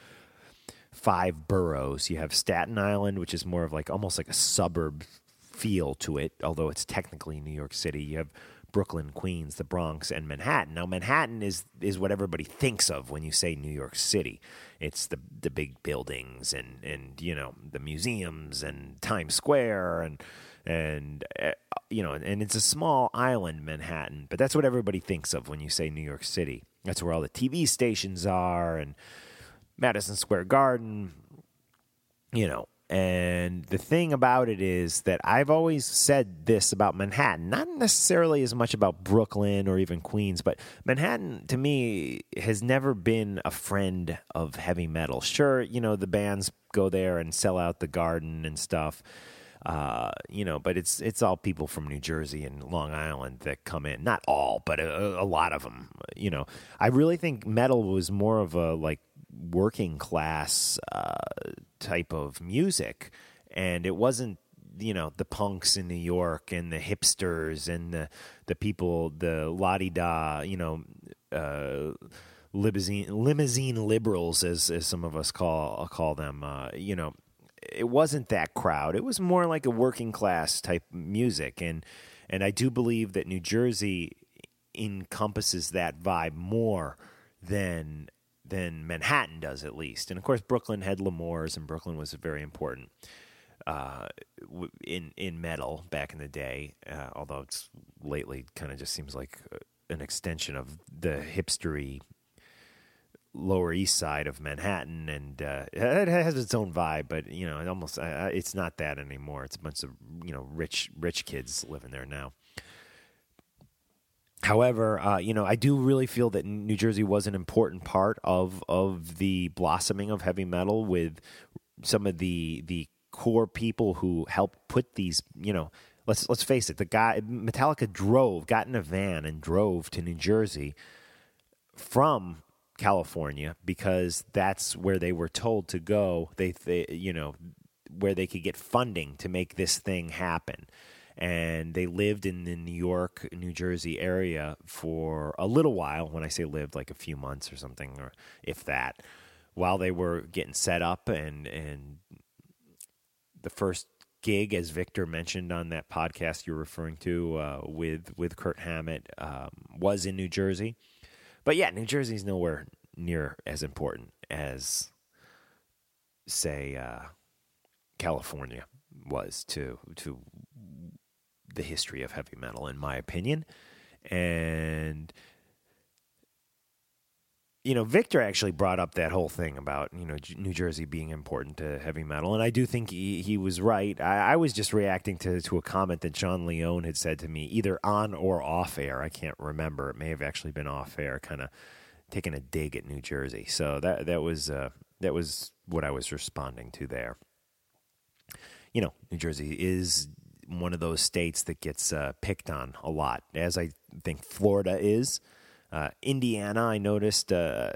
five boroughs. You have Staten Island, which is more of like almost like a suburb feel to it, although it's technically New York City. You have Brooklyn, Queens, the Bronx, and Manhattan. Now, Manhattan is is what everybody thinks of when you say New York City. It's the the big buildings and and you know the museums and Times Square and and uh, you know and it's a small island, Manhattan. But that's what everybody thinks of when you say New York City. That's where all the TV stations are and Madison Square Garden. You know, and the thing about it is that I've always said this about Manhattan, not necessarily as much about Brooklyn or even Queens, but Manhattan to me has never been a friend of heavy metal. Sure, you know, the bands go there and sell out the garden and stuff. Uh, you know, but it's it's all people from New Jersey and Long Island that come in. Not all, but a, a lot of them. You know, I really think metal was more of a like working class uh, type of music, and it wasn't you know the punks in New York and the hipsters and the the people the la di da you know uh, limousine limousine liberals as as some of us call call them uh, you know it wasn't that crowd it was more like a working class type music and and I do believe that New Jersey encompasses that vibe more than than Manhattan does at least. And of course, Brooklyn had L'Amour's, and Brooklyn was very important uh, in in metal back in the day. Uh, although it's lately kind of just seems like uh, an extension of the hipstery Lower East Side of Manhattan, and uh, it has its own vibe. But you know, it almost uh, it's not that anymore. It's a bunch of you know rich rich kids living there now. However, uh, you know, I do really feel that New Jersey was an important part of of the blossoming of heavy metal with some of the the core people who helped put these, you know, let's let's face it, the guy Metallica drove, got in a van and drove to New Jersey from California because that's where they were told to go. They, they you know, where they could get funding to make this thing happen. And they lived in the New York, New Jersey area for a little while. When I say lived, like a few months or something, or if that, while they were getting set up and and the first gig, as Victor mentioned on that podcast you're referring to uh, with with Kirk Hammett, um, was in New Jersey. But yeah, New Jersey's nowhere near as important as, say, uh, California was to to the history of heavy metal, in my opinion. And you know, Victor actually brought up that whole thing about you know New Jersey being important to heavy metal, and I do think he, he was right. I, I was just reacting to to a comment that John Leone had said to me, either on or off air. I can't remember. It may have actually been off air, kind of taking a dig at New Jersey. So that that was uh, that was what I was responding to there. You know, New Jersey is one of those states that gets uh, picked on a lot, as I think Florida is. Uh, Indiana, I noticed. Uh,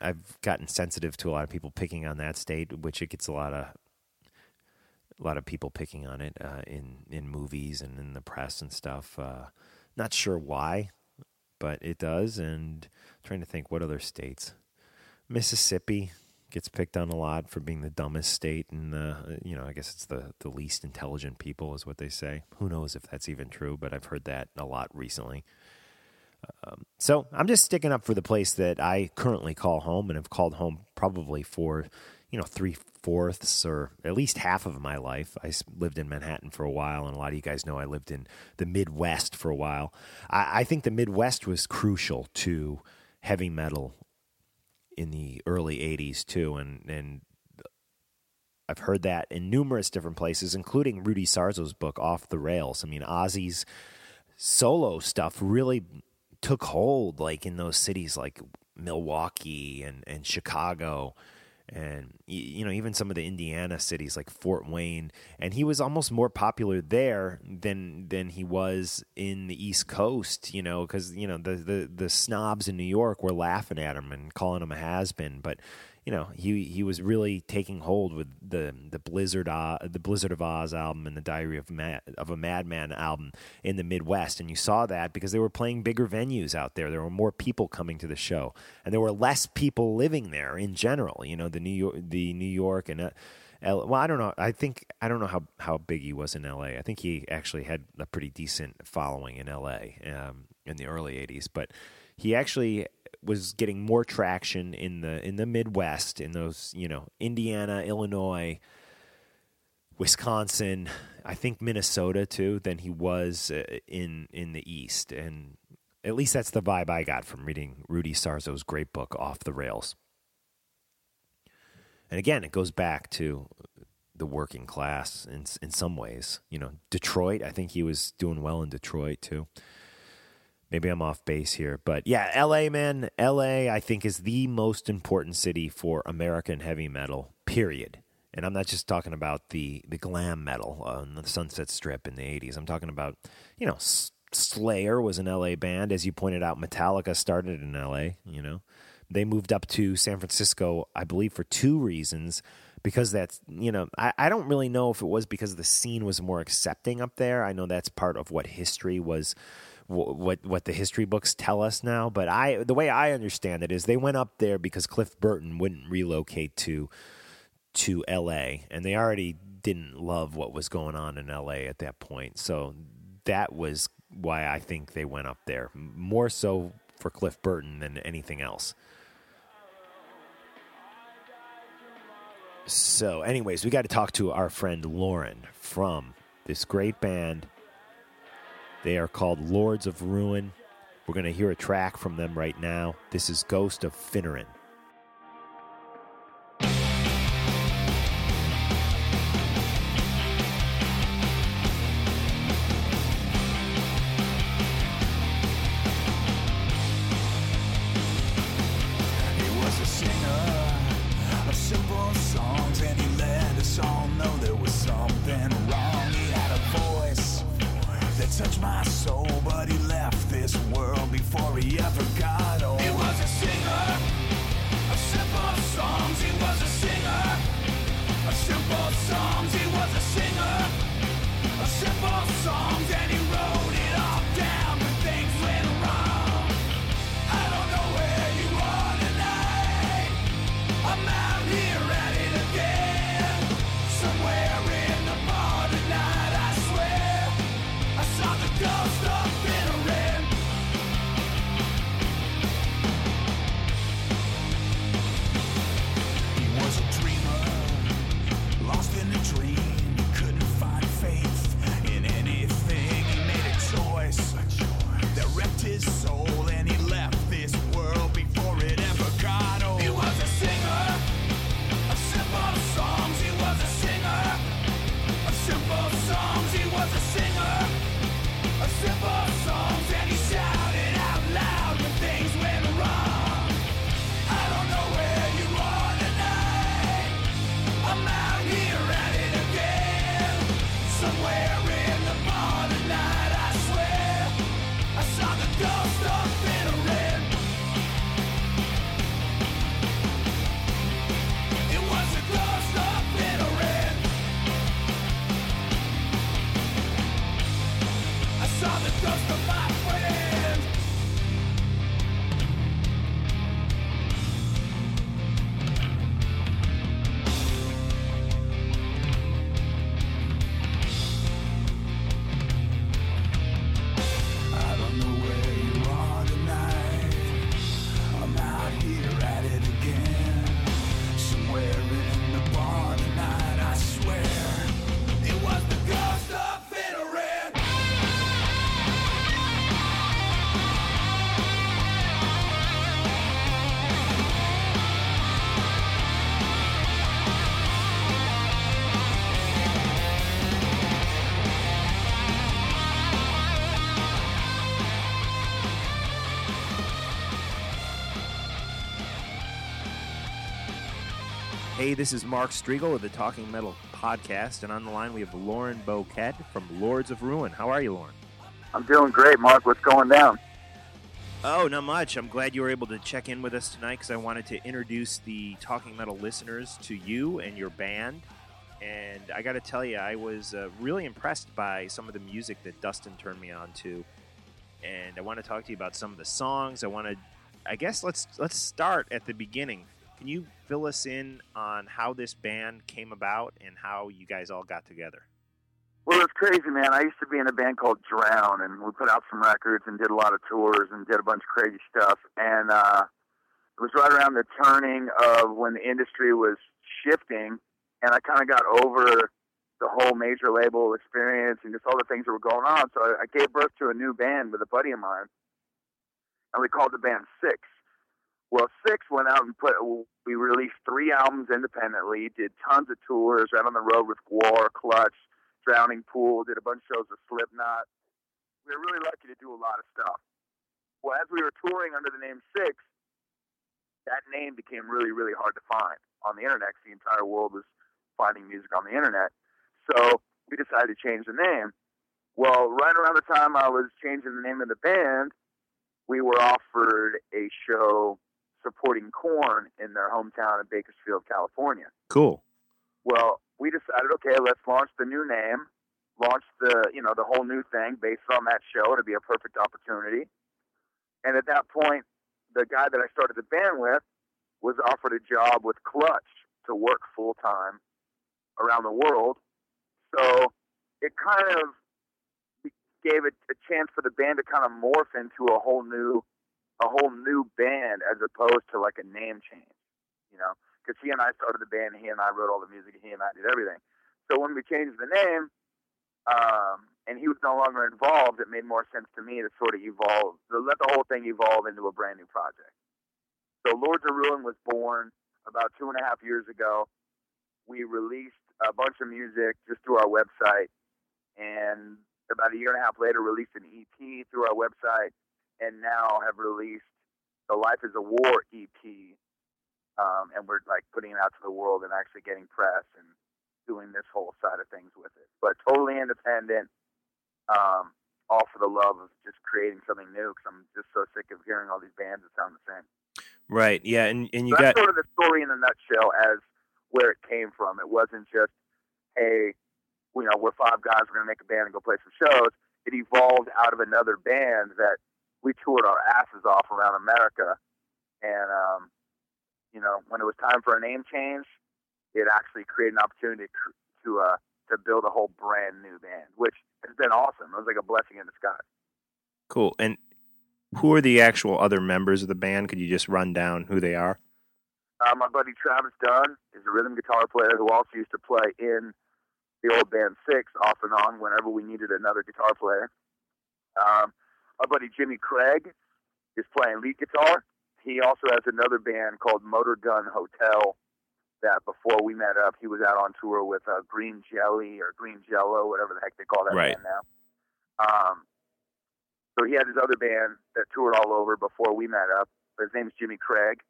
I've gotten sensitive to a lot of people picking on that state, which it gets a lot of a lot of people picking on it uh, in in movies and in the press and stuff. Uh, not sure why, but it does. And trying to think what other states. Mississippi gets picked on a lot for being the dumbest state, and the you know I guess it's the the least intelligent people is what they say. Who knows if that's even true? But I've heard that a lot recently. Um, so I'm just sticking up for the place that I currently call home and have called home probably for, you know, three fourths or at least half of my life. I lived in Manhattan for a while, and a lot of you guys know I lived in the Midwest for a while. I, I think the Midwest was crucial to heavy metal in the early 80s, too. And, and I've heard that in numerous different places, including Rudy Sarzo's book, Off the Rails. I mean, Ozzy's solo stuff really took hold like in those cities like Milwaukee and, and Chicago and you know even some of the Indiana cities like Fort Wayne. And he was almost more popular there than than he was in the East Coast you know cuz you know the, the the snobs in New York were laughing at him and calling him a has-been. But you know he he was really taking hold with the the Blizzard uh, the Blizzard of Ozz album and the Diary of Ma- of a Madman album in the Midwest, and you saw that because they were playing bigger venues out there. There were more people coming to the show, and there were less people living there in general. You know, the New York, the New York, and uh, L- well, I don't know. I think I don't know how how big he was in L.A. I think he actually had a pretty decent following in L.A. Um, in the early '80s, but he actually was getting more traction in the in the Midwest, in those you know Indiana, Illinois, Wisconsin, I think Minnesota too, than he was uh, in in the East, and at least that's the vibe I got from reading Rudy Sarzo's great book Off the Rails. And again, it goes back to the working class in in some ways. You know, Detroit. I think he was doing well in Detroit too. Maybe I'm off base here, but yeah, L.A. man, L.A. I think is the most important city for American heavy metal. Period. And I'm not just talking about the the glam metal on the Sunset Strip in the '80s. I'm talking about, you know, Slayer was an L.A. band, as you pointed out. Metallica started in L.A. You know, they moved up to San Francisco, I believe, for two reasons. Because that's, you know, I, I don't really know if it was because the scene was more accepting up there. I know that's part of what history was wh- what what the history books tell us now. But I, the way I understand it is, they went up there because Cliff Burton wouldn't relocate to to L.A. and they already didn't love what was going on in L.A. at that point. So that was why I think they went up there more so for Cliff Burton than anything else. So, anyways, we got to talk to our friend Lauren from this great band. They are called Lords of Ruin. We're going to hear a track from them right now. This is Ghost of Finneran. Hey, this is Mark Strigl of the Talking Metal podcast, and on the line we have Lauren Boquette from Lords of Ruin. How are you, Lauren? I'm doing great, Mark. What's going down? Oh, not much. I'm glad you were able to check in with us tonight because I wanted to introduce the Talking Metal listeners to you and your band. And I got to tell you, I was uh, really impressed by some of the music that Dustin turned me on to. And I want to talk to you about some of the songs. I want to, I guess let's let's start at the beginning. Can you fill us in on how this band came about and how you guys all got together? Well, it's crazy, man. I used to be in a band called Drown, and we put out some records and did a lot of tours and did a bunch of crazy stuff. And uh, it was right around the turning of when the industry was shifting, and I kind of got over the whole major label experience and just all the things that were going on. So I, I gave birth to a new band with a buddy of mine, and we called the band Six. Well, Six went out and put. We released three albums independently, did tons of tours, right on the road with War, Clutch, Drowning Pool, did a bunch of shows with Slipknot. We were really lucky to do a lot of stuff. Well, as we were touring under the name Six, that name became really, really hard to find on the internet. 'cause the entire world was finding music on the internet. So we decided to change the name. Well, right around the time I was changing the name of the band, we were offered a show supporting Korn in their hometown of Bakersfield, California. Cool. Well, we decided, okay, let's launch the new name, launch the you know the whole new thing based on that show. It'd be a perfect opportunity. And at that point, the guy that I started the band with was offered a job with Clutch to work full time around the world. So it kind of gave it a chance for the band to kind of morph into a whole new a whole new band as opposed to like a name change, you know, because he and I started the band, he and I wrote all the music, he and I did everything. So when we changed the name, um, and he was no longer involved, it made more sense to me to sort of evolve, to let the whole thing evolve into a brand new project. So Lords of Ruin was born about two and a half years ago. We released a bunch of music just through our website, and about a year and a half later, released an EP through our website and now have released the Life is a War EP. Um, and we're like putting it out to the world and actually getting press and doing this whole side of things with it. But totally independent. Um, all for the love of just creating something new. Because I'm just so sick of hearing all these bands that sound the same. Right. Yeah. And and you So got that's sort of the story in a nutshell as where it came from. It wasn't just, hey, you know, we're five guys, we're gonna make a band and go play some shows. It evolved out of another band that we toured our asses off around America, and um, you know, when it was time for a name change, it actually created an opportunity to to uh, to build a whole brand new band, which has been awesome. It was like a blessing in disguise. cool. And who are the actual other members of the band? Could you just run down who they are? Uh, my buddy Travis Dunn is a rhythm guitar player who also used to play in the old band Six off and on whenever we needed another guitar player. Um, our buddy Jimmy Craig is playing lead guitar. He also has another band called Motor Gun Hotel that before we met up, he was out on tour with uh, Green Jelly or Green Jello, whatever the heck they call that Right. band now. Um, so he had his other band that toured all over before we met up. His name is Jimmy Craig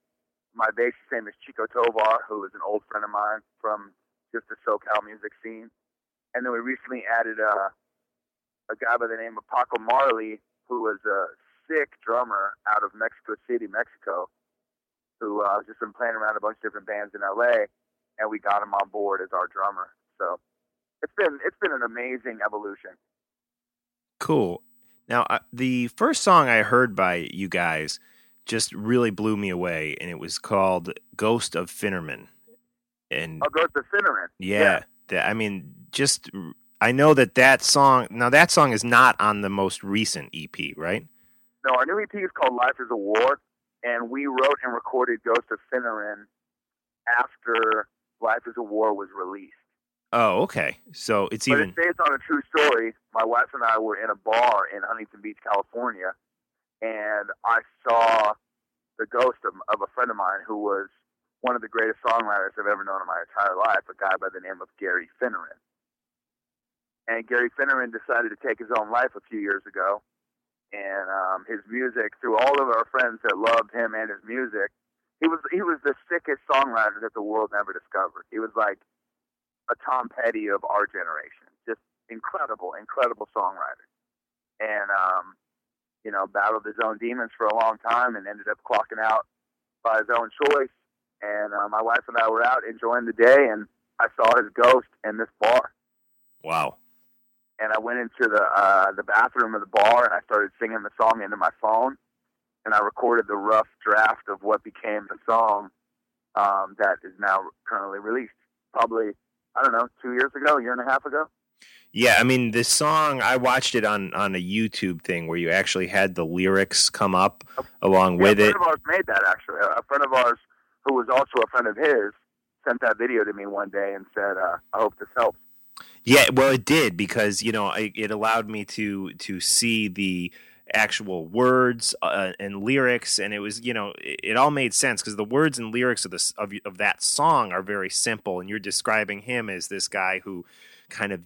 my bassist name is Chico Tovar, who is an old friend of mine from just the SoCal music scene. And then we recently added uh, a guy by the name of Paco Marley, who was a sick drummer out of Mexico City, Mexico, who uh, just been playing around a bunch of different bands in LA, and we got him on board as our drummer. So it's been it's been an amazing evolution. Cool. Now, uh, the first song I heard by you guys just really blew me away, and it was called "Ghost of Finnerman." And I'll go to Finneran. yeah, that, I mean, just I know that that song. Now, that song is not on the most recent EP, right? No, our new EP is called Life is a War, and we wrote and recorded Ghost of Finneran after Life is a War was released. Oh, okay. So it's but even it's based on a true story. My wife and I were in a bar in Huntington Beach, California, and I saw the ghost of, of a friend of mine who was one of the greatest songwriters I've ever known in my entire life, a guy by the name of Gary Finneran. And Gary Finneran decided to take his own life a few years ago. And um, his music, through all of our friends that loved him and his music, he was he was the sickest songwriter that the world never discovered. He was like a Tom Petty of our generation. Just incredible, incredible songwriter. And um, you know, battled his own demons for a long time and ended up clocking out by his own choice. And uh, my wife and I were out enjoying the day, and I saw his ghost in this bar. wow. And I went into the uh, the bathroom of the bar, and I started singing the song into my phone. And I recorded the rough draft of what became the song um, that is now currently released. Probably, I don't know, two years ago, a year and a half ago. Yeah, I mean, this song I watched it on on a YouTube thing where you actually had the lyrics come up along Yeah, with a it. friend of ours made that actually. A a friend of ours who was also a friend of his sent that video to me one day and said, uh, "I hope this helps." Yeah, well, it did because you know I, it allowed me to to see the actual words uh, and lyrics, and it was you know it, it all made sense because the words and lyrics of this of of that song are very simple, and you're describing him as this guy who kind of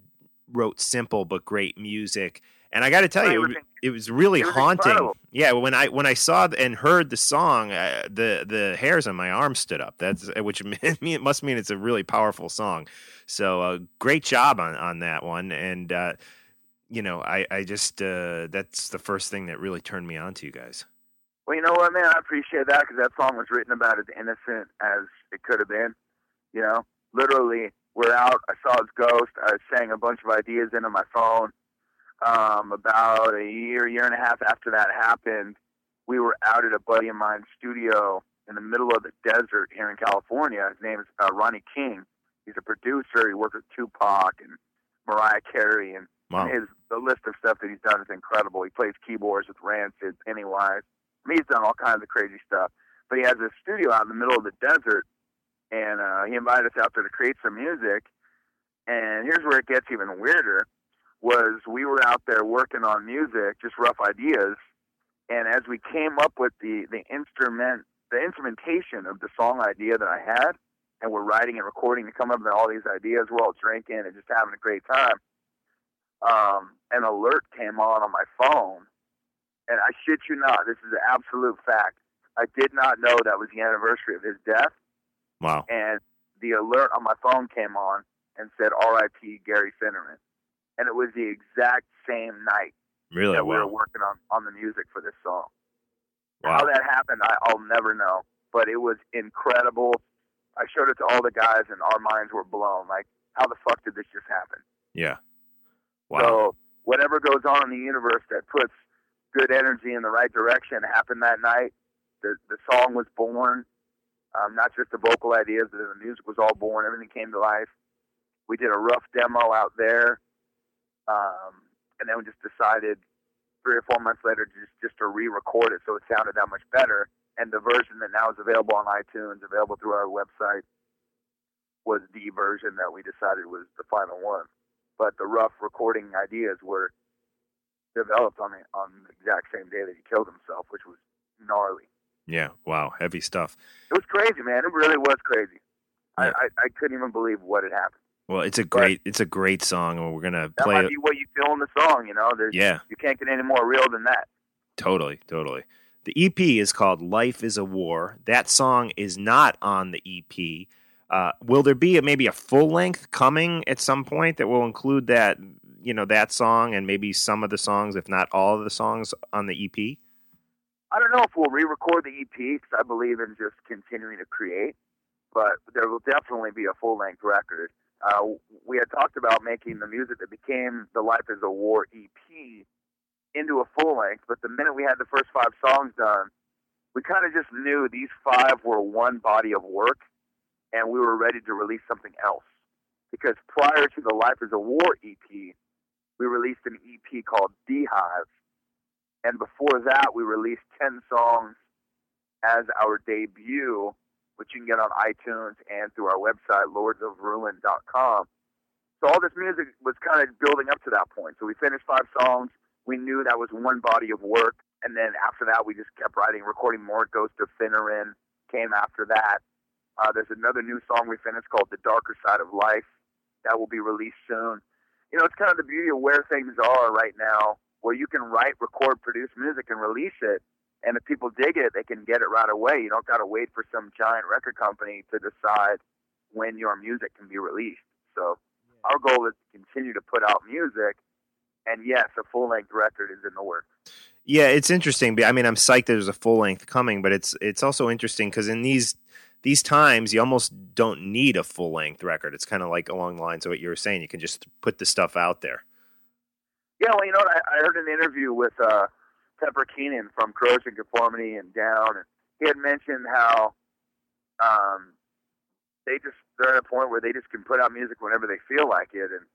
wrote simple but great music. And I got to tell you, it it, was really it was haunting. incredible. Yeah, when I when I saw and heard the song, uh, the the hairs on my arm stood up. That's which it must mean it's a really powerful song. So uh, great job on on that one. And uh, you know, I I just uh, that's the first thing that really turned me on to you guys. Well, you know what, man? I appreciate that because that song was written about as innocent as it could have been. You know, literally, we're out. I saw his ghost. I sang a bunch of ideas into my phone. Um, about a year, year and a half after that happened, we were out at a buddy of mine's studio in the middle of the desert here in California. His name is uh, Ronnie King. He's a producer. He worked with Tupac and Mariah Carey, and Wow. his the list of stuff that he's done is incredible. He plays keyboards with Rancid, Pennywise. I mean, he's done all kinds of crazy stuff. But he has a studio out in the middle of the desert, and uh, he invited us out there to create some music. And here's where it gets even weirder: was we were out there working on music, just rough ideas, and as we came up with the the instrument, the instrumentation of the song idea that I had, and we're writing and recording to come up with all these ideas, we're all drinking and just having a great time um, an alert came on on my phone, and I shit you not, this is an absolute fact. I did not know that was the anniversary of his death, Wow. and the alert on my phone came on and said R.I.P. Gary Finneran, and it was the exact same night Really? that we were working on on the music for this song. Wow. How that happened, I, I'll never know. But it was incredible. I showed it to all the guys, and our minds were blown. Like, how the fuck did this just happen? Yeah. Wow. So whatever goes on in the universe that puts good energy in the right direction happened that night. The the song was born. Um, not just the vocal ideas, but the music was all born. Everything came to life. We did a rough demo out there, um, and then we just decided three or four months later just just to re-record it so it sounded that much better. And the version that now is available on iTunes, available through our website, was the version that we decided was the final one but the rough recording ideas were developed on the on the exact same day that he killed himself, which was gnarly. yeah. Wow. Heavy stuff. It was crazy, man. It really was crazy. I, I, I couldn't even believe what had happened. Well, it's a great it's a great song, and we're gonna That play might it. be what you feel in the song, you know. There's Yeah. you can't get any more real than that. Totally, totally. The EP is called "Life Is a War." That song is not on the EP. Uh, will there be a, maybe a full length coming at some point that will include that you know that song and maybe some of the songs, if not all of the songs on the EP? I don't know if we'll re-record the EP because I believe in just continuing to create, but there will definitely be a full-length record. Uh, we had talked about making the music that became the Life Is a War EP into a full length, but the minute we had the first five songs done, we kind of just knew these five were one body of work, and we were ready to release something else. Because prior to the Life Is a War EP, we released an EP called Beehive, and before that, we released 10 songs as our debut, which you can get on iTunes and through our website, lordsofruin.com. So all this music was kind of building up to that point. So we finished five songs. We knew that was one body of work. And then after that, we just kept writing, recording more. Ghost of Finneran came after that. Uh, there's another new song we finished called The Darker Side of Life that will be released soon. You know, it's kind of the beauty of where things are right now, where you can write, record, produce music, and release it. And if people dig it, they can get it right away. You don't got to wait for some giant record company to decide when your music can be released. So our goal is to continue to put out music. And yes, a full length record is in the works. Yeah, it's interesting. I mean, I'm psyched that there's a full length coming, but it's it's also interesting because in these these times, you almost don't need a full length record. It's kind of like along the lines of what you were saying. You can just put the stuff out there. Yeah, well, you know what? I, I heard an interview with uh, Pepper Keenan from Corrosion Conformity and Down, and he had mentioned how um, they just they're at a point where they just can put out music whenever they feel like it, and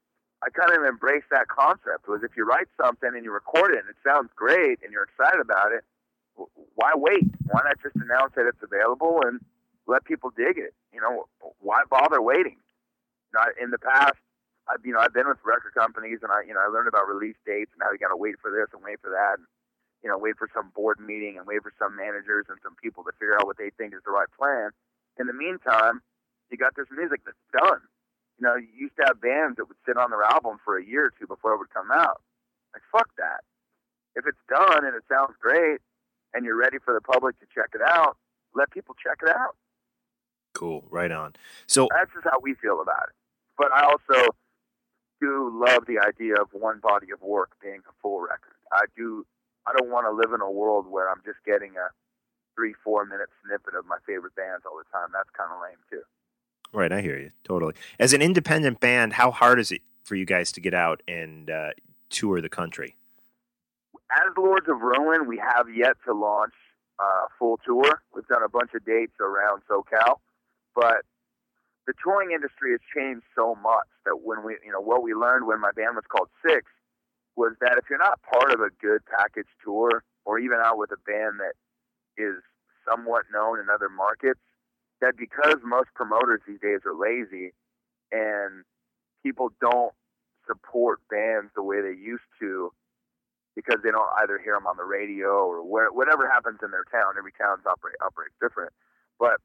I kind of embrace that concept. Was if you write something and you record it and it sounds great and you're excited about it, why wait? Why not just announce that it's available and let people dig it? You know, why bother waiting? Know, in the past, I've you know I've been with record companies and I you know I learned about release dates and how you got to wait for this and wait for that and you know wait for some board meeting and wait for some managers and some people to figure out what they think is the right plan. In the meantime, you got this music that's done. You know, you used to have bands that would sit on their album for a year or two before it would come out. Like fuck that. If it's done and it sounds great and you're ready for the public to check it out, let people check it out. Cool, right on. So That's just how we feel about it. But I also do love the idea of one body of work being a full record. I do. I don't want to live in a world where I'm just getting a three, four minute snippet of my favorite bands all the time. That's kind of lame too. right, I hear you totally. As an independent band, how hard is it for you guys to get out and uh, tour the country? As Lords of Ruin, we have yet to launch uh, a full tour. We've done a bunch of dates around SoCal, but the touring industry has changed so much that when we, you know, what we learned when my band was called Six was that if you're not part of a good package tour or even out with a band that is somewhat known in other markets, that because most promoters these days are lazy and people don't support bands the way they used to because they don't either hear them on the radio or where, whatever happens in their town. Every town's operate operates different, but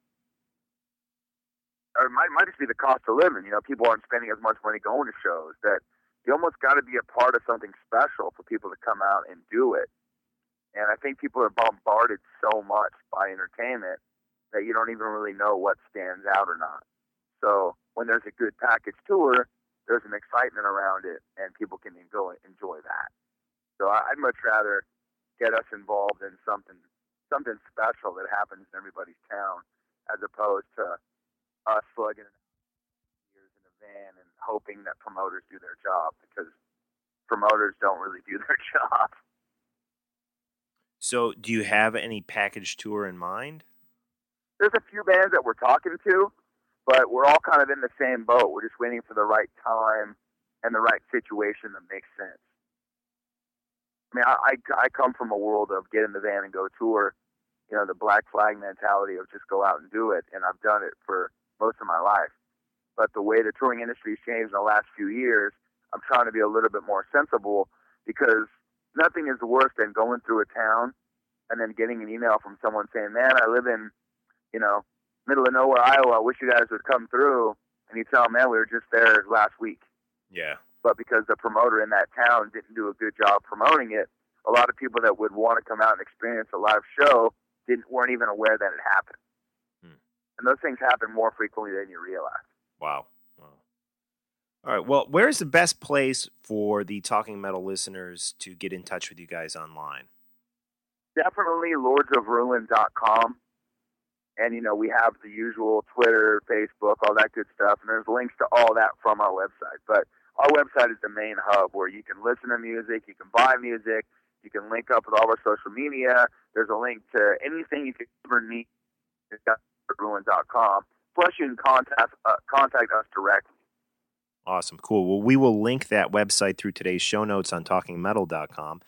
or it might might just be the cost of living. You know, people aren't spending as much money going to shows. That you almost got to be a part of something special for people to come out and do it. And I think people are bombarded so much by entertainment that you don't even really know what stands out or not. So when there's a good package tour, there's an excitement around it, and people can enjoy enjoy that. So I'd much rather get us involved in something something special that happens in everybody's town, as opposed to us slugging van and hoping that promoters do their job because promoters don't really do their job. So, do you have any package tour in mind? There's a few bands that we're talking to, but we're all kind of in the same boat. We're just waiting for the right time and the right situation that makes sense. I mean, I, I, I come from a world of get in the van and go tour, you know, the black flag mentality of just go out and do it, and I've done it for most of my life. But the way the touring industry's changed in the last few years, I'm trying to be a little bit more sensible because nothing is worse than going through a town and then getting an email from someone saying, "Man, I live in, you know, middle of nowhere, Iowa. I wish you guys would come through." And you tell them, "Man, we were just there last week." Yeah. but because the promoter in that town didn't do a good job promoting it, a lot of people that would want to come out and experience a live show didn't weren't even aware that it happened. Hmm. And those things happen more frequently than you realize. Wow. wow. All right. Well, where's the best place for the Talking Metal listeners to get in touch with you guys online? Definitely lordsofruin.com. And, you know, we have the usual Twitter, Facebook, all that good stuff. And there's links to all that from our website. But our website is the main hub where you can listen to music, you can buy music, you can link up with all our social media. There's a link to anything you could ever need at ruin.com. Plus, you can contact, uh, contact us directly. Awesome. Cool. Well, we will link that website through today's show notes on talkingmetal.com.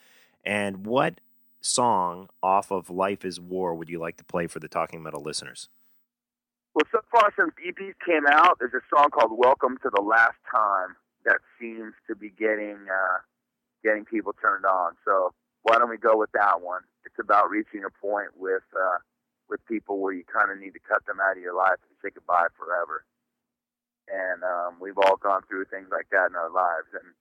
And what song off of Life is War would you like to play for the Talking Metal listeners? Well, so far since EPs came out, there's a song called "Welcome to the Last Time" that seems to be getting uh, getting people turned on. So why don't we go with that one? It's about reaching a point with uh, with people where you kind of need to cut them out of your life and say goodbye forever. And um, we've all gone through things like that in our lives, and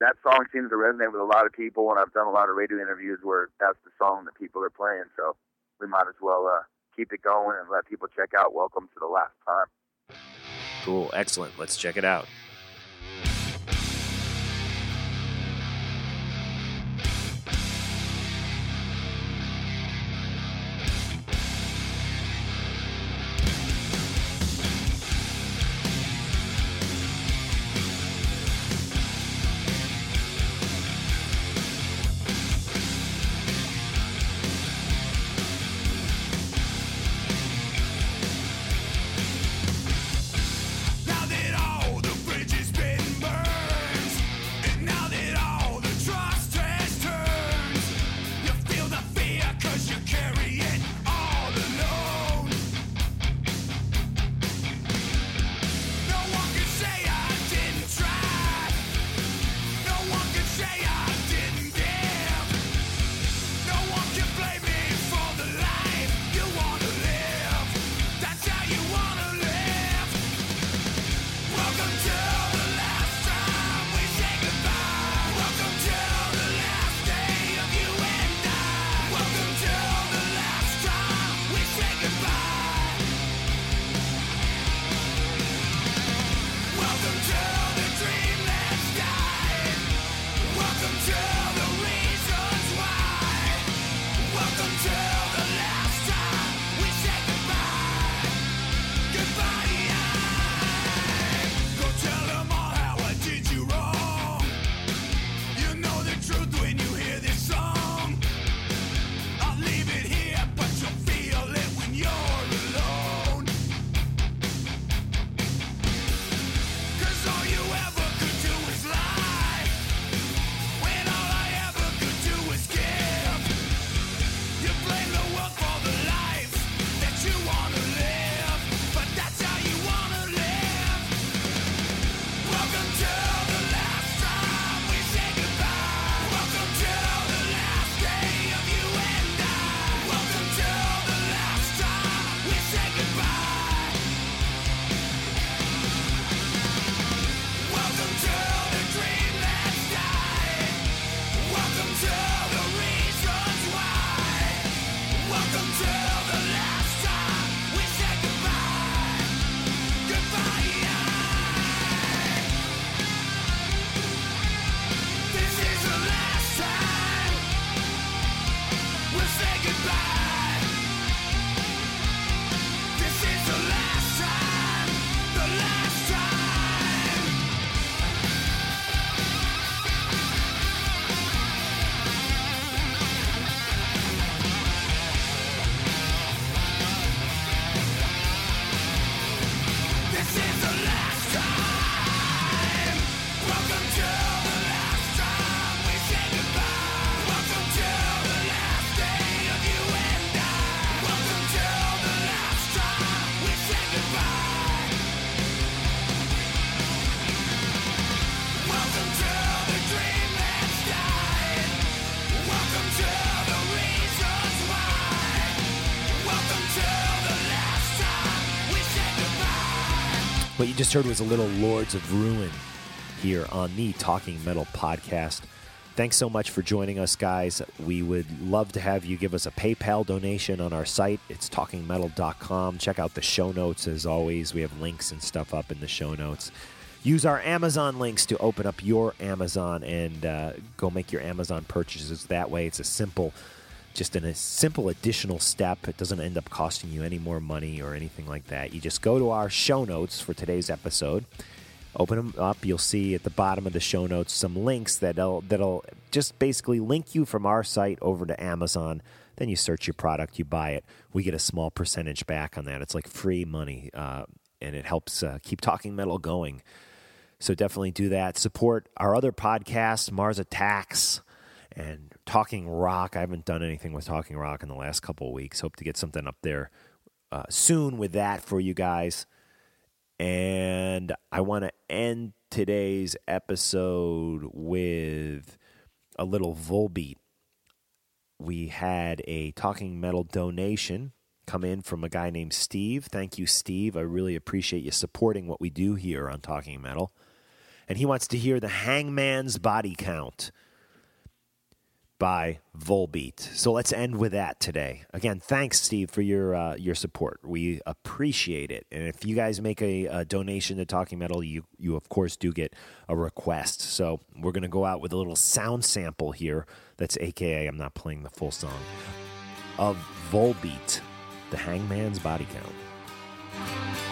that song seems to resonate with a lot of people. And I've done a lot of radio interviews where that's the song that people are playing. So we might as well uh, keep it going and let people check out "Welcome to the Last Time." Cool. Excellent. Let's check it out. You just heard was a little Lords of Ruin here on the Talking Metal podcast. Thanks so much for joining us, guys. We would love to have you give us a PayPal donation on our site. It's talkingmetal.com. Check out the show notes as always. We have links and stuff up in the show notes. Use our Amazon links to open up your Amazon and uh, go make your Amazon purchases that way. It's a simple, just in a simple additional step. It doesn't end up costing you any more money or anything like that. You just go to our show notes for today's episode. Open them up. You'll see at the bottom of the show notes some links that'll that'll just basically link you from our site over to amazon. Then you search your product you buy it. We get a small percentage back on that. It's like free money uh, and it helps uh, keep talking metal going. So definitely do that. Support our other podcasts mars attacks and talking rock i haven't done anything with talking rock in the last couple of weeks hope to get something up there uh, soon with that for you guys and I want to end today's episode with a little Volbeat. We had a Talking Metal donation come in from a guy named Steve. Thank you, Steve. I really appreciate you supporting what we do here on Talking Metal. And he wants to hear the Hangman's Body Count by Volbeat. So let's end with that today. Again, thanks, Steve, for your uh, your support. We appreciate it. And if you guys make a, a, donation to Talking Metal, you you of course do get a request. So we're gonna go out with a little sound sample here. That's AKA I'm not playing the full song of Volbeat, the Hangman's Body Count.